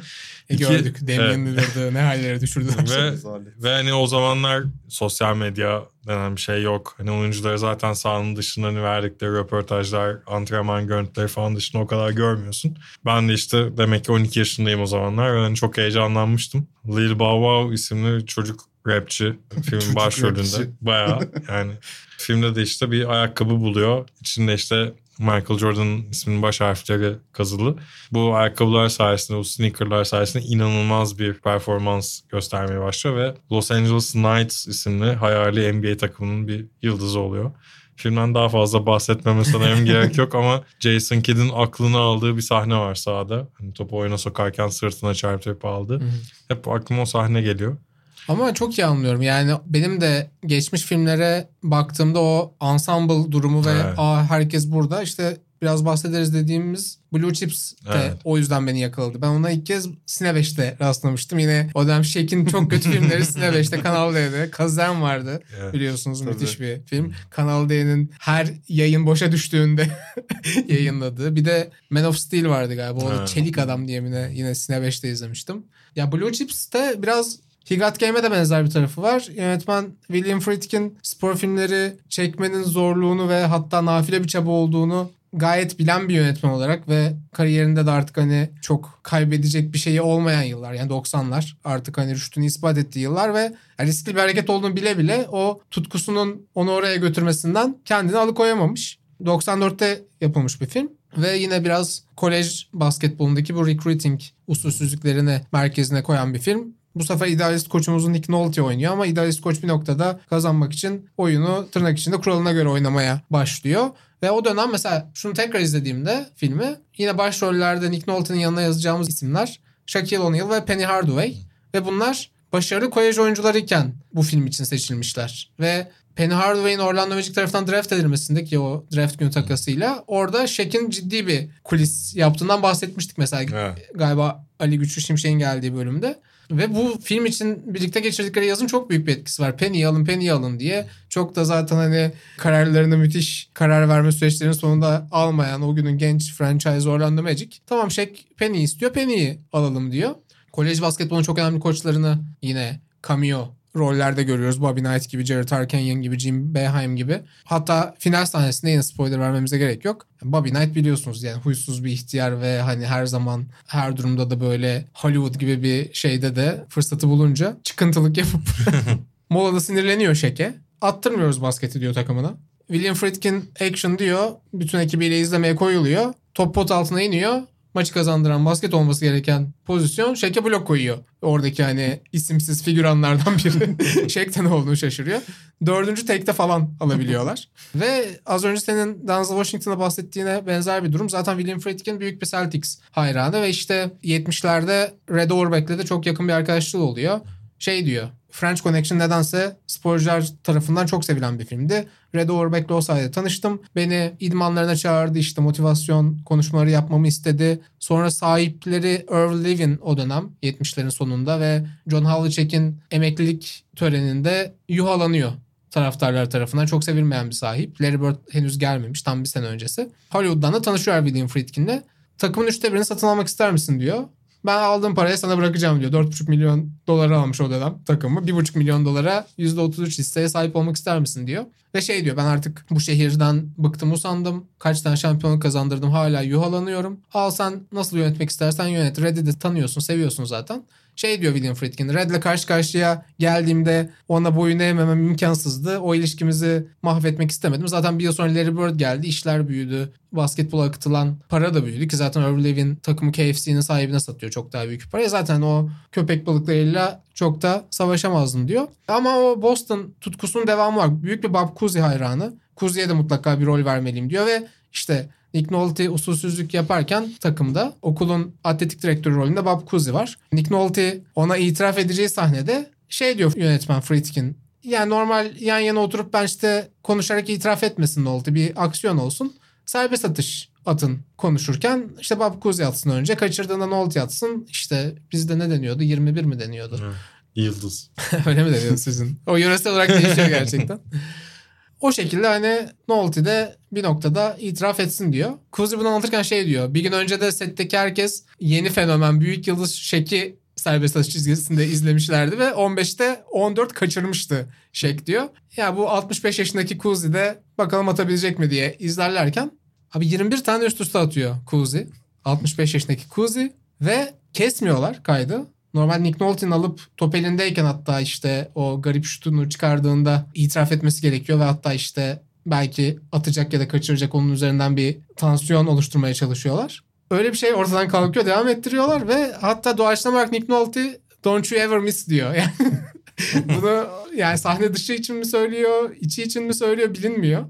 E, İki- gördük. Damian Lillard'ı ne hallere düşürdüler. Ve ve hani o zamanlar sosyal medya denen bir şey yok. Hani oyuncuları zaten sahanın dışında hani verdikleri röportajlar, antrenman görüntüleri falan dışında o kadar görmüyorsun. Ben de işte demek ki 12 yaşındayım o zamanlar ve hani çok heyecanlanmıştım. Lil Bow Wow isimli çocuk rapçi filmin başrolünde. Bayağı yani filmde de işte bir ayakkabı buluyor. İçinde işte Michael Jordan'ın isminin baş harfleri kazılı. Bu ayakkabılar sayesinde, bu sneakerlar sayesinde inanılmaz bir performans göstermeye başlıyor ve Los Angeles Knights isimli hayali NBA takımının bir yıldızı oluyor. Filmden daha fazla bahsetmeme sanırım gerek yok ama Jason Kidd'in aklını aldığı bir sahne var sahada. Hani topu oyuna sokarken sırtına çarpıp aldı. Hep aklıma o sahne geliyor. Ama çok iyi anlıyorum. Yani benim de geçmiş filmlere baktığımda o ensemble durumu ve Evet. aa herkes burada işte biraz bahsederiz dediğimiz Blue Chips de Evet. o yüzden beni yakaladı. Ben ona ilk kez Sine 5'te rastlamıştım. Yine o dönem Şek'in çok kötü filmleri Sine 5'te Kanal D'de. Kazem vardı Evet. biliyorsunuz Tabii. müthiş bir film. Kanal D'nin her yayın boşa düştüğünde yayınladığı. Bir de Man of Steel vardı galiba. O da Evet. Çelik Adam diye mi ne yine Sine 5'te izlemiştim. Ya Blue Chips'te biraz He Got Game'e de benzer bir tarafı var. Yönetmen William Friedkin spor filmleri çekmenin zorluğunu ve hatta nafile bir çaba olduğunu gayet bilen bir yönetmen olarak ve kariyerinde de artık hani çok kaybedecek bir şeyi olmayan yıllar yani 90'lar artık hani rüştünü ispat ettiği yıllar ve riskli bir hareket olduğunu bile bile o tutkusunun onu oraya götürmesinden kendini alıkoyamamış. 94'te yapılmış bir film ve yine biraz kolej basketbolundaki bu recruiting usulsüzlüklerini merkezine koyan bir film. Bu sefer idealist koçumuzun Nick Nolte oynuyor ama idealist koç bir noktada kazanmak için oyunu tırnak içinde kuralına göre oynamaya başlıyor. Ve o dönem mesela şunu tekrar izlediğimde filmi yine başrollerde Nick Nolte'nin yanına yazacağımız isimler Shaquille O'Neal ve Penny Hardaway. Ve bunlar başarılı kolej oyuncularıyken bu film için seçilmişler. Ve Penny Hardaway'in Orlando Magic tarafından draft edilmesinde ki o draft günü takasıyla orada Shaq'in ciddi bir kulis yaptığından bahsetmiştik mesela Evet. galiba Ali Güçlü Şimşek'in geldiği bölümde. Ve bu film için birlikte geçirdikleri yazın çok büyük bir etkisi var. Penny'i alın, Penny'i alın diye. Çok da zaten hani kararlarını müthiş karar verme süreçlerinin sonunda almayan o günün genç franchise Orlando Magic. Tamam Shaq Penny istiyor, Penny'i alalım diyor. Kolej basketbolun çok önemli koçlarını yine cameo rollerde görüyoruz. Bobby Knight gibi, Jared Harkenyon gibi, Jim Boeheim gibi. Hatta final sahnesinde yine spoiler vermemize gerek yok. Bobby Knight biliyorsunuz yani huysuz bir ihtiyar ve hani her zaman her durumda da böyle Hollywood gibi bir şeyde de fırsatı bulunca çıkıntılık yapıp molada sinirleniyor Şeke. Attırmıyoruz basketi diyor takımına. William Friedkin action diyor. Bütün ekibiyle izlemeye koyuluyor. Top pot altına iniyor maçı kazandıran basket olması gereken pozisyon Şek'e blok koyuyor. Oradaki hani isimsiz figüranlardan biri Şek'ten olduğunu şaşırıyor. Dördüncü tekte falan alabiliyorlar. Ve az önce senin Denzel Washington'a bahsettiğine benzer bir durum. Zaten William Friedkin büyük bir Celtics hayranı ve işte 70'lerde Red Auerbach'le de çok yakın bir arkadaşlığı oluyor. Şey diyor French Connection nedense sporcular tarafından çok sevilen bir filmdi. Red Auerbach'le o sayede tanıştım. Beni idmanlarına çağırdı işte motivasyon konuşmaları yapmamı istedi. Sonra sahipleri Irv Levin o dönem 70'lerin sonunda ve John Havlicek'in emeklilik töreninde yuhalanıyor taraftarlar tarafından çok sevilmeyen bir sahip. Larry Bird henüz gelmemiş tam bir sene öncesi. Hollywood'dan da tanışıyor William Friedkin'le. Takımın üçte birini satın almak ister misin diyor. Ben aldığım parayı sana bırakacağım diyor. 4,5 milyon dolara almış o dönem takımı. 1,5 milyon dolara %33 hisseye sahip olmak ister misin diyor. Ve şey diyor ben artık bu şehirden bıktım usandım. Kaç tane şampiyonluk kazandırdım hala yuhalanıyorum. Al sen nasıl yönetmek istersen yönet. Red'i de tanıyorsun seviyorsun zaten. Şey diyor William Friedkin. Red'le karşı karşıya geldiğimde ona boyun eğmemem imkansızdı. O ilişkimizi mahvetmek istemedim. Zaten bir yıl sonra Larry Bird geldi. işler büyüdü. Basketbola akıtılan para da büyüdü ki zaten Irv takımı KFC'nin sahibine satıyor çok daha büyük para. Zaten o köpek balıklarıyla çok da savaşamazdım diyor. Ama o Boston tutkusunun devamı var. Büyük bir Bob Cousy hayranı. Cousye'ye de mutlaka bir rol vermeliyim diyor ve işte Nick Nolte usulsüzlük yaparken takımda okulun atletik direktörü rolünde Bob Cousy var. Nick Nolte ona itiraf edeceği sahnede şey diyor yönetmen Friedkin. Yani normal yan yana oturup ben işte konuşarak itiraf etmesin Nolte bir aksiyon olsun. Serbest atış atın konuşurken işte Bob Cousy atsın önce kaçırdığında Nolte atsın işte bizde ne deniyordu 21 mi deniyordu? Yıldız. Öyle mi deniyordu sizin? O yöresel olarak değişiyor gerçekten. O şekilde hani Nolte de bir noktada itiraf etsin diyor. Kuzi bunu anlatırken şey diyor. Bir gün önce de setteki herkes yeni fenomen Büyük Yıldız Şek'i serbest atış çizgisinde izlemişlerdi ve 15'te 14 kaçırmıştı Şek diyor. Ya bu 65 yaşındaki Kuzi de bakalım atabilecek mi diye izlerlerken abi 21 tane üst üste atıyor Kuzi. 65 yaşındaki Kuzi ve kesmiyorlar kaydı. Normal Nick Nolte'nin alıp top elindeyken hatta işte o garip şutunu çıkardığında itiraf etmesi gerekiyor ve hatta işte belki atacak ya da kaçıracak onun üzerinden bir tansiyon oluşturmaya çalışıyorlar. Öyle bir şey ortadan kalkıyor devam ettiriyorlar ve hatta doğaçlama olarak Nick Nolte don't you ever miss diyor. Yani bunu yani sahne dışı için mi söylüyor, içi için mi söylüyor bilinmiyor.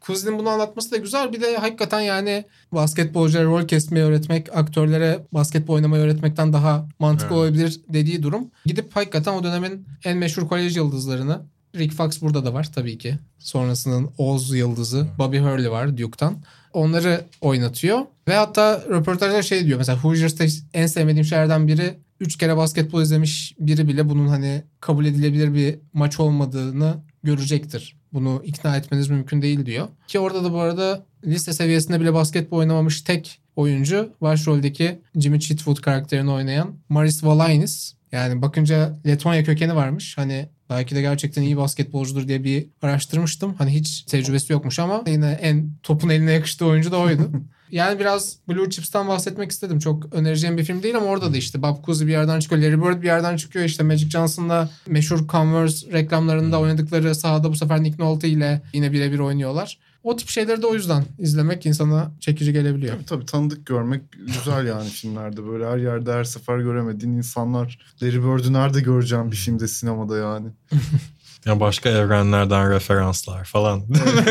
Kuzin'in bunu anlatması da güzel. Bir de hakikaten yani basketbolculara rol kesmeyi öğretmek, aktörlere basketbol oynamayı öğretmekten daha mantıklı evet. olabilir dediği durum. Gidip hakikaten o dönemin en meşhur kolej yıldızlarını Rick Fox burada da var tabii ki. Sonrasının Oz yıldızı Bobby Hurley var Duke'tan. Onları oynatıyor. Ve hatta röportajda şey diyor. Mesela Hoosiers'ta en sevmediğim şeylerden biri 3 kere basketbol izlemiş biri bile bunun hani kabul edilebilir bir maç olmadığını görecektir. Bunu ikna etmeniz mümkün değil diyor. Ki orada da bu arada liste seviyesinde bile basketbol oynamamış tek oyuncu başroldeki Jimmy Chitwood karakterini oynayan Maris Valainis. Yani bakınca Letonya kökeni varmış. Hani belki de gerçekten iyi basketbolcudur diye bir araştırmıştım. Hani hiç tecrübesi yokmuş ama yine en topun eline yakıştığı oyuncu da oydu. yani biraz Blue Chips'tan bahsetmek istedim. Çok önereceğim bir film değil ama orada da işte Bob Cousy bir yerden çıkıyor. Larry Bird bir yerden çıkıyor. İşte Magic Johnson'la meşhur Converse reklamlarında oynadıkları sahada bu sefer Nick Nolte ile yine birebir oynuyorlar. O tip şeyleri de o yüzden izlemek insana çekici gelebiliyor. Tabii tabii tanıdık görmek güzel yani filmlerde. Böyle her yerde her sefer göremediğin insanlar. Larry Bird'ü nerede göreceğim bir filmde sinemada yani. ya başka evrenlerden referanslar falan.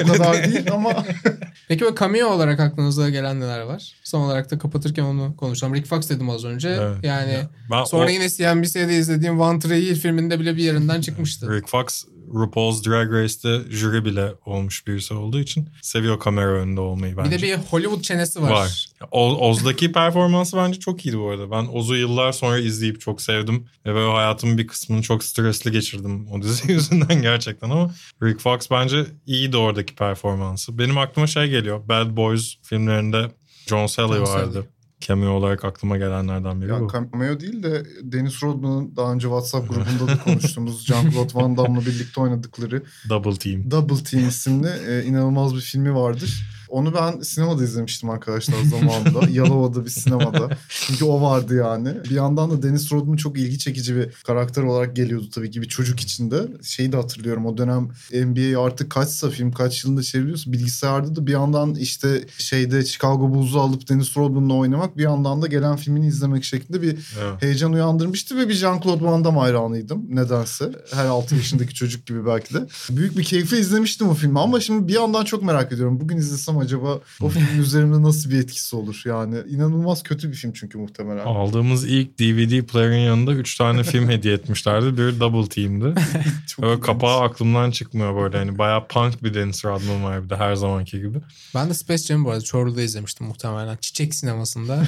o kadar değil ama. Peki o cameo olarak aklınıza gelen neler var? Son olarak da kapatırken onu konuşalım. Rick Fox dedim az önce. Evet. Yani ben sonra o... yine CNBC'de izlediğim One Tree Hill filminde bile bir yerinden çıkmıştı. Rick Fox RuPaul's Drag Race'te jüri bile olmuş birisi olduğu için seviyor kamera önünde olmayı bence. Bir de bir Hollywood çenesi var. Var. O, Oz'daki performansı bence çok iyiydi bu arada. Ben Oz'u yıllar sonra izleyip çok sevdim. Ve böyle hayatımın bir kısmını çok stresli geçirdim o dizi yüzünden gerçekten ama Rick Fox bence iyiydi oradaki performansı. Benim aklıma şey geliyor. Bad Boys filmlerinde John Sally John vardı. Sally. Cameo olarak aklıma gelenlerden biri Ya bu. cameo değil de Dennis Rodman'ın daha önce WhatsApp grubunda da konuştuğumuz Jean-Claude Van Damme'la birlikte oynadıkları Double Team. Double Team isimli e, inanılmaz bir filmi vardır. Onu ben sinemada izlemiştim arkadaşlar zamanında. Yalova'da bir sinemada. Çünkü o vardı yani. Bir yandan da Dennis Rodman çok ilgi çekici bir karakter olarak geliyordu tabii ki bir çocuk içinde. Şeyi de hatırlıyorum o dönem NBA artık kaçsa film kaç yılında çeviriyorsa bilgisayarda da bir yandan işte şeyde Chicago Bulls'u alıp Dennis Rodman'la oynamak bir yandan da gelen filmini izlemek şeklinde bir Evet. heyecan uyandırmıştı ve bir Jean-Claude Van Damme hayranıydım nedense. Her 6 yaşındaki çocuk gibi belki de. Büyük bir keyifle izlemiştim o filmi ama şimdi bir yandan çok merak ediyorum. Bugün izlesem acaba o filmin üzerimde nasıl bir etkisi olur? Yani inanılmaz kötü bir film çünkü muhtemelen. Aldığımız ilk DVD player'ın yanında 3 tane film hediye etmişlerdi. Biri Double Team'di. Böyle kapağı aklımdan çıkmıyor böyle. Hani bayağı punk bir Dennis Rodman var bir de her zamanki gibi. Ben de Space Jam'i bu arada Çorlu'da izlemiştim muhtemelen. Çiçek sinemasında.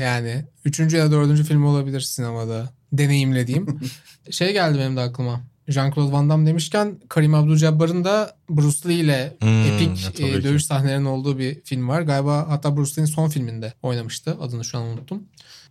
yani üçüncü ya da dördüncü film olabilir sinemada. Deneyimlediğim. şey geldi benim de aklıma. Jean-Claude Van Damme demişken Karim Abdul-Jabbar'ın da Bruce Lee ile Hmm, epik e, dövüş sahnelerinin olduğu bir film var. Galiba hatta Bruce Lee'nin son filminde oynamıştı. Adını şu an unuttum.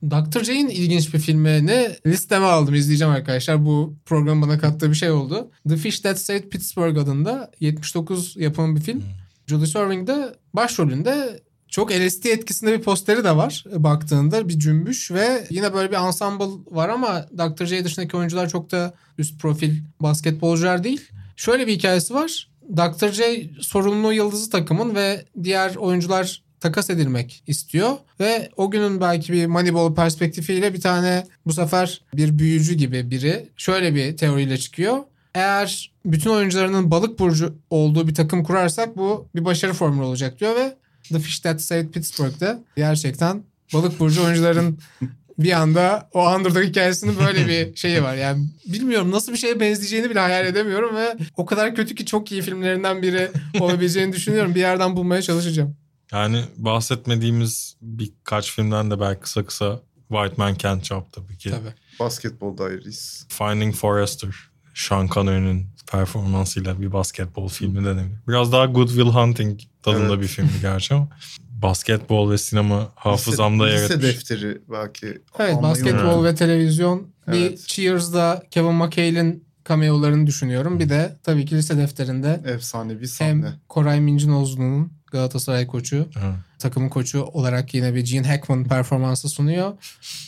Dr. J'in ilginç bir filmini listeme aldım. izleyeceğim arkadaşlar. Bu programın bana kattığı bir şey oldu. The Fish That Saved Pittsburgh adında 79 yapımı bir film. Julie Serving de başrolünde çok LSD etkisinde bir posteri de var e, baktığında bir cümbüş ve yine böyle bir ensemble var ama Dr. J dışındaki oyuncular çok da üst profil basketbolcular değil. Şöyle bir hikayesi var. Dr. J sorumlu yıldızı takımın ve diğer oyuncular takas edilmek istiyor ve o günün belki bir Moneyball perspektifiyle bir tane bu sefer bir büyücü gibi biri şöyle bir teoriyle çıkıyor. Eğer bütün oyuncularının balık burcu olduğu bir takım kurarsak bu bir başarı formülü olacak diyor ve The Fish That Saved Pittsburgh'da gerçekten balık burcu oyuncuların bir anda o underdog hikayesinin böyle bir şeyi var. Yani bilmiyorum nasıl bir şeye benzeyeceğini bile hayal edemiyorum ve o kadar kötü ki çok iyi filmlerinden biri olabileceğini düşünüyorum. Bir yerden bulmaya çalışacağım. Yani bahsetmediğimiz birkaç filmden de belki kısa kısa White Man Can't Jump tabii ki. Tabii. Basketbol Diaries. Finding Forrester. Sean Connery'nin performansıyla bir basketbol filmi denebilir. Biraz daha Good Will Hunting tadında Evet. bir filmdi gerçi ama basketbol ve sinema hafızamda lise, yer lise defteri belki. Evet basketbol ve televizyon. Bir Evet. Cheers'da Kevin McHale'in cameolarını düşünüyorum. Bir de tabii ki lise defterinde Efsanevi sahne. hem Koray Mincinoğlu'nun Galatasaray koçu, Evet. takımın koçu olarak yine bir Gene Hackman performansı sunuyor.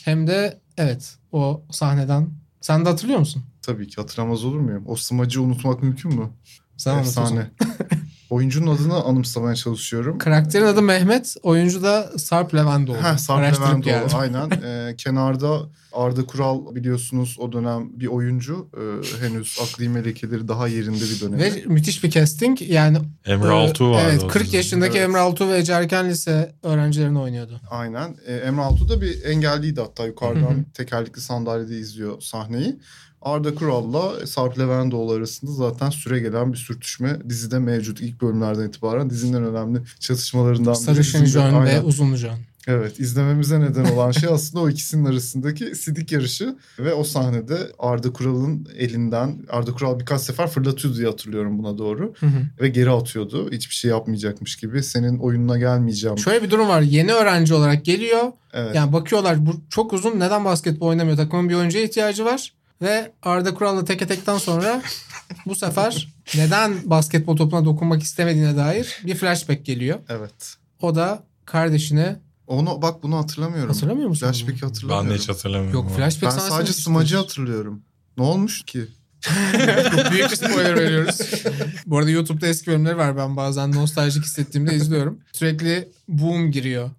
Hem de evet o sahneden sen de hatırlıyor musun? Tabii ki hatırlamaz olur muyum? O smacı unutmak mümkün mü? Sen. Efsane. Oyuncunun adını anımsamaya çalışıyorum. Karakterin adı Mehmet, oyuncu da Sarp Levendoğlu. Ha, Sarp Levendoğlu aynen. Ee, kenarda Arda Kural biliyorsunuz o dönem bir oyuncu. Ee, henüz akli melekeleri daha yerinde bir dönemi. Ve müthiş bir casting. Yani Emre Altuğ vardı. Evet o 40 dizide. yaşındaki Evet. Emre Altuğ ve Ece Erken Lise öğrencilerini oynuyordu. Aynen. Ee, Emre Altuğ da bir engelliydi hatta yukarıdan tekerlekli sandalyede izliyor sahneyi. Arda Kural'la Sarp Levendoğlu arasında zaten süre gelen bir sürtüşme dizide mevcut. ilk bölümlerden itibaren dizinin önemli çatışmalarından biri. Sarışın John ve. Uzun John. Evet izlememize neden olan şey aslında o ikisinin arasındaki sidik yarışı ve o sahnede Arda Kural'ın elinden Arda Kural birkaç sefer fırlatıyordu diye hatırlıyorum buna doğru Hı hı. ve geri atıyordu. Hiçbir şey yapmayacakmış gibi senin oyununa gelmeyeceğim. Şöyle bir durum var. Yeni öğrenci olarak geliyor. Evet. Yani bakıyorlar bu çok uzun neden basketbol oynamıyor? Takımın bir oyuncuya ihtiyacı var. Ve Arda Kural'la teke tekten sonra bu sefer neden basketbol topuna dokunmak istemediğine dair bir flashback geliyor. Evet. O da kardeşine Onu bak bunu hatırlamıyorum. hatırlamıyor musun? Flashback'i Ben hatırlamıyorum. de hiç hatırlamıyorum. Yok flashback Ben sadece smacı hatırlıyorum. Ne olmuş ki? Çok büyük bir spoiler veriyoruz. Bu arada YouTube'da eski bölümleri var. Ben bazen nostaljik hissettiğimde izliyorum. Sürekli boom giriyor.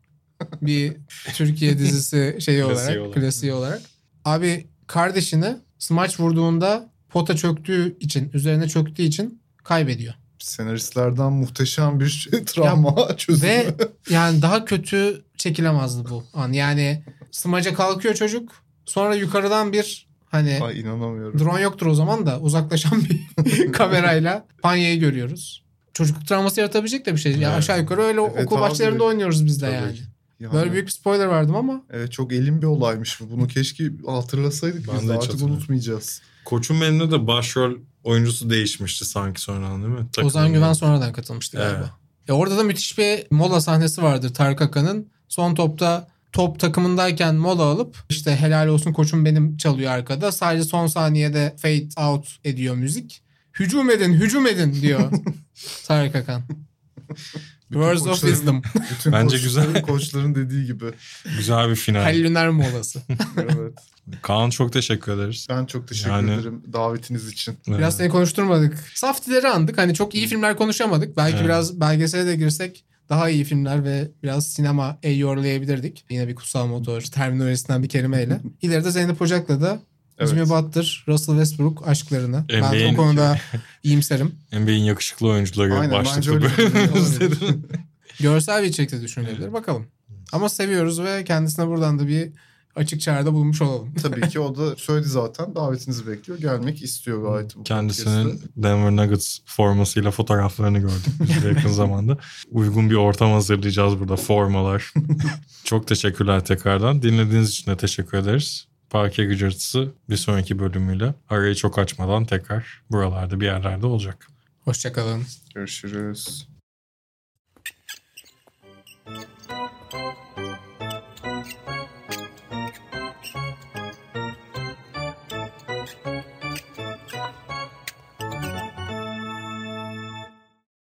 Bir Türkiye dizisi şeyi olarak, Klasiği olarak. klasiği olarak. Abi kardeşini smaç vurduğunda pota çöktüğü için, üzerine çöktüğü için kaybediyor. Senaristlerden muhteşem bir şey, travma çözümü. Ve yani daha kötü çekilemezdi bu an. Yani smaca kalkıyor çocuk. Sonra yukarıdan bir Hani Ay inanamıyorum. drone yoktur o zaman da uzaklaşan bir kamerayla Panya'yı görüyoruz. Çocukluk travması yaratabilecek de bir şey. Ya Evet. aşağı yukarı öyle Evet okul başlarında oynuyoruz biz de Tabii yani. Yani, Böyle büyük bir spoiler verdim ama Evet çok elim bir olaymış bu. Bunu keşke hatırlasaydık Ben biz de artık unutmayacağız. Koç'un benimle de başrol oyuncusu değişmişti sanki sonradan değil mi? Ozan Takımın- Güven sonradan katılmıştı galiba. Evet. Ya orada da müthiş bir mola sahnesi vardır Tarık Akan'ın. Son topta top takımındayken mola alıp işte helal olsun koçum benim çalıyor arkada. Sadece son saniyede fade out ediyor müzik. Hücum edin, hücum edin diyor Tarık Akan. Words of wisdom. Bütün Bence güzel. koçların dediği gibi. Güzel bir final. Halil Üner molası. Evet. Kaan çok teşekkür ederiz. Ben çok teşekkür Yani- ederim davetiniz için. Biraz seni konuşturmadık. Saftileri andık. Hani çok iyi filmler konuşamadık. Belki Evet. biraz belgesele de girsek daha iyi filmler ve biraz sinema yorlayabilirdik. Yine bir kutsal motor terminolojisinden bir kelimeyle. İleride Zeynep Ocak'la da Evet. Jimmy Butler, Russell Westbrook aşklarını. Ben o konuda iyimserim. NBA'in yakışıklı oyuncuları Aynen, başlıklı bölümümüzde. Görsel bir içerikte düşünülebilir. Bakalım. Ama seviyoruz ve kendisine buradan da bir açık çağrıda bulmuş olalım. Tabii ki o da söyledi zaten davetinizi bekliyor. Gelmek istiyor gayet bu Kendisinin. Denver Nuggets formasıyla fotoğraflarını gördük biz de yakın zamanda. Uygun bir ortam hazırlayacağız burada formalar. Çok teşekkürler tekrardan. Dinlediğiniz için de teşekkür ederiz. Parke Gıcırtısı bir sonraki bölümüyle arayı çok açmadan tekrar buralarda bir yerlerde olacak. Hoşçakalın. Görüşürüz.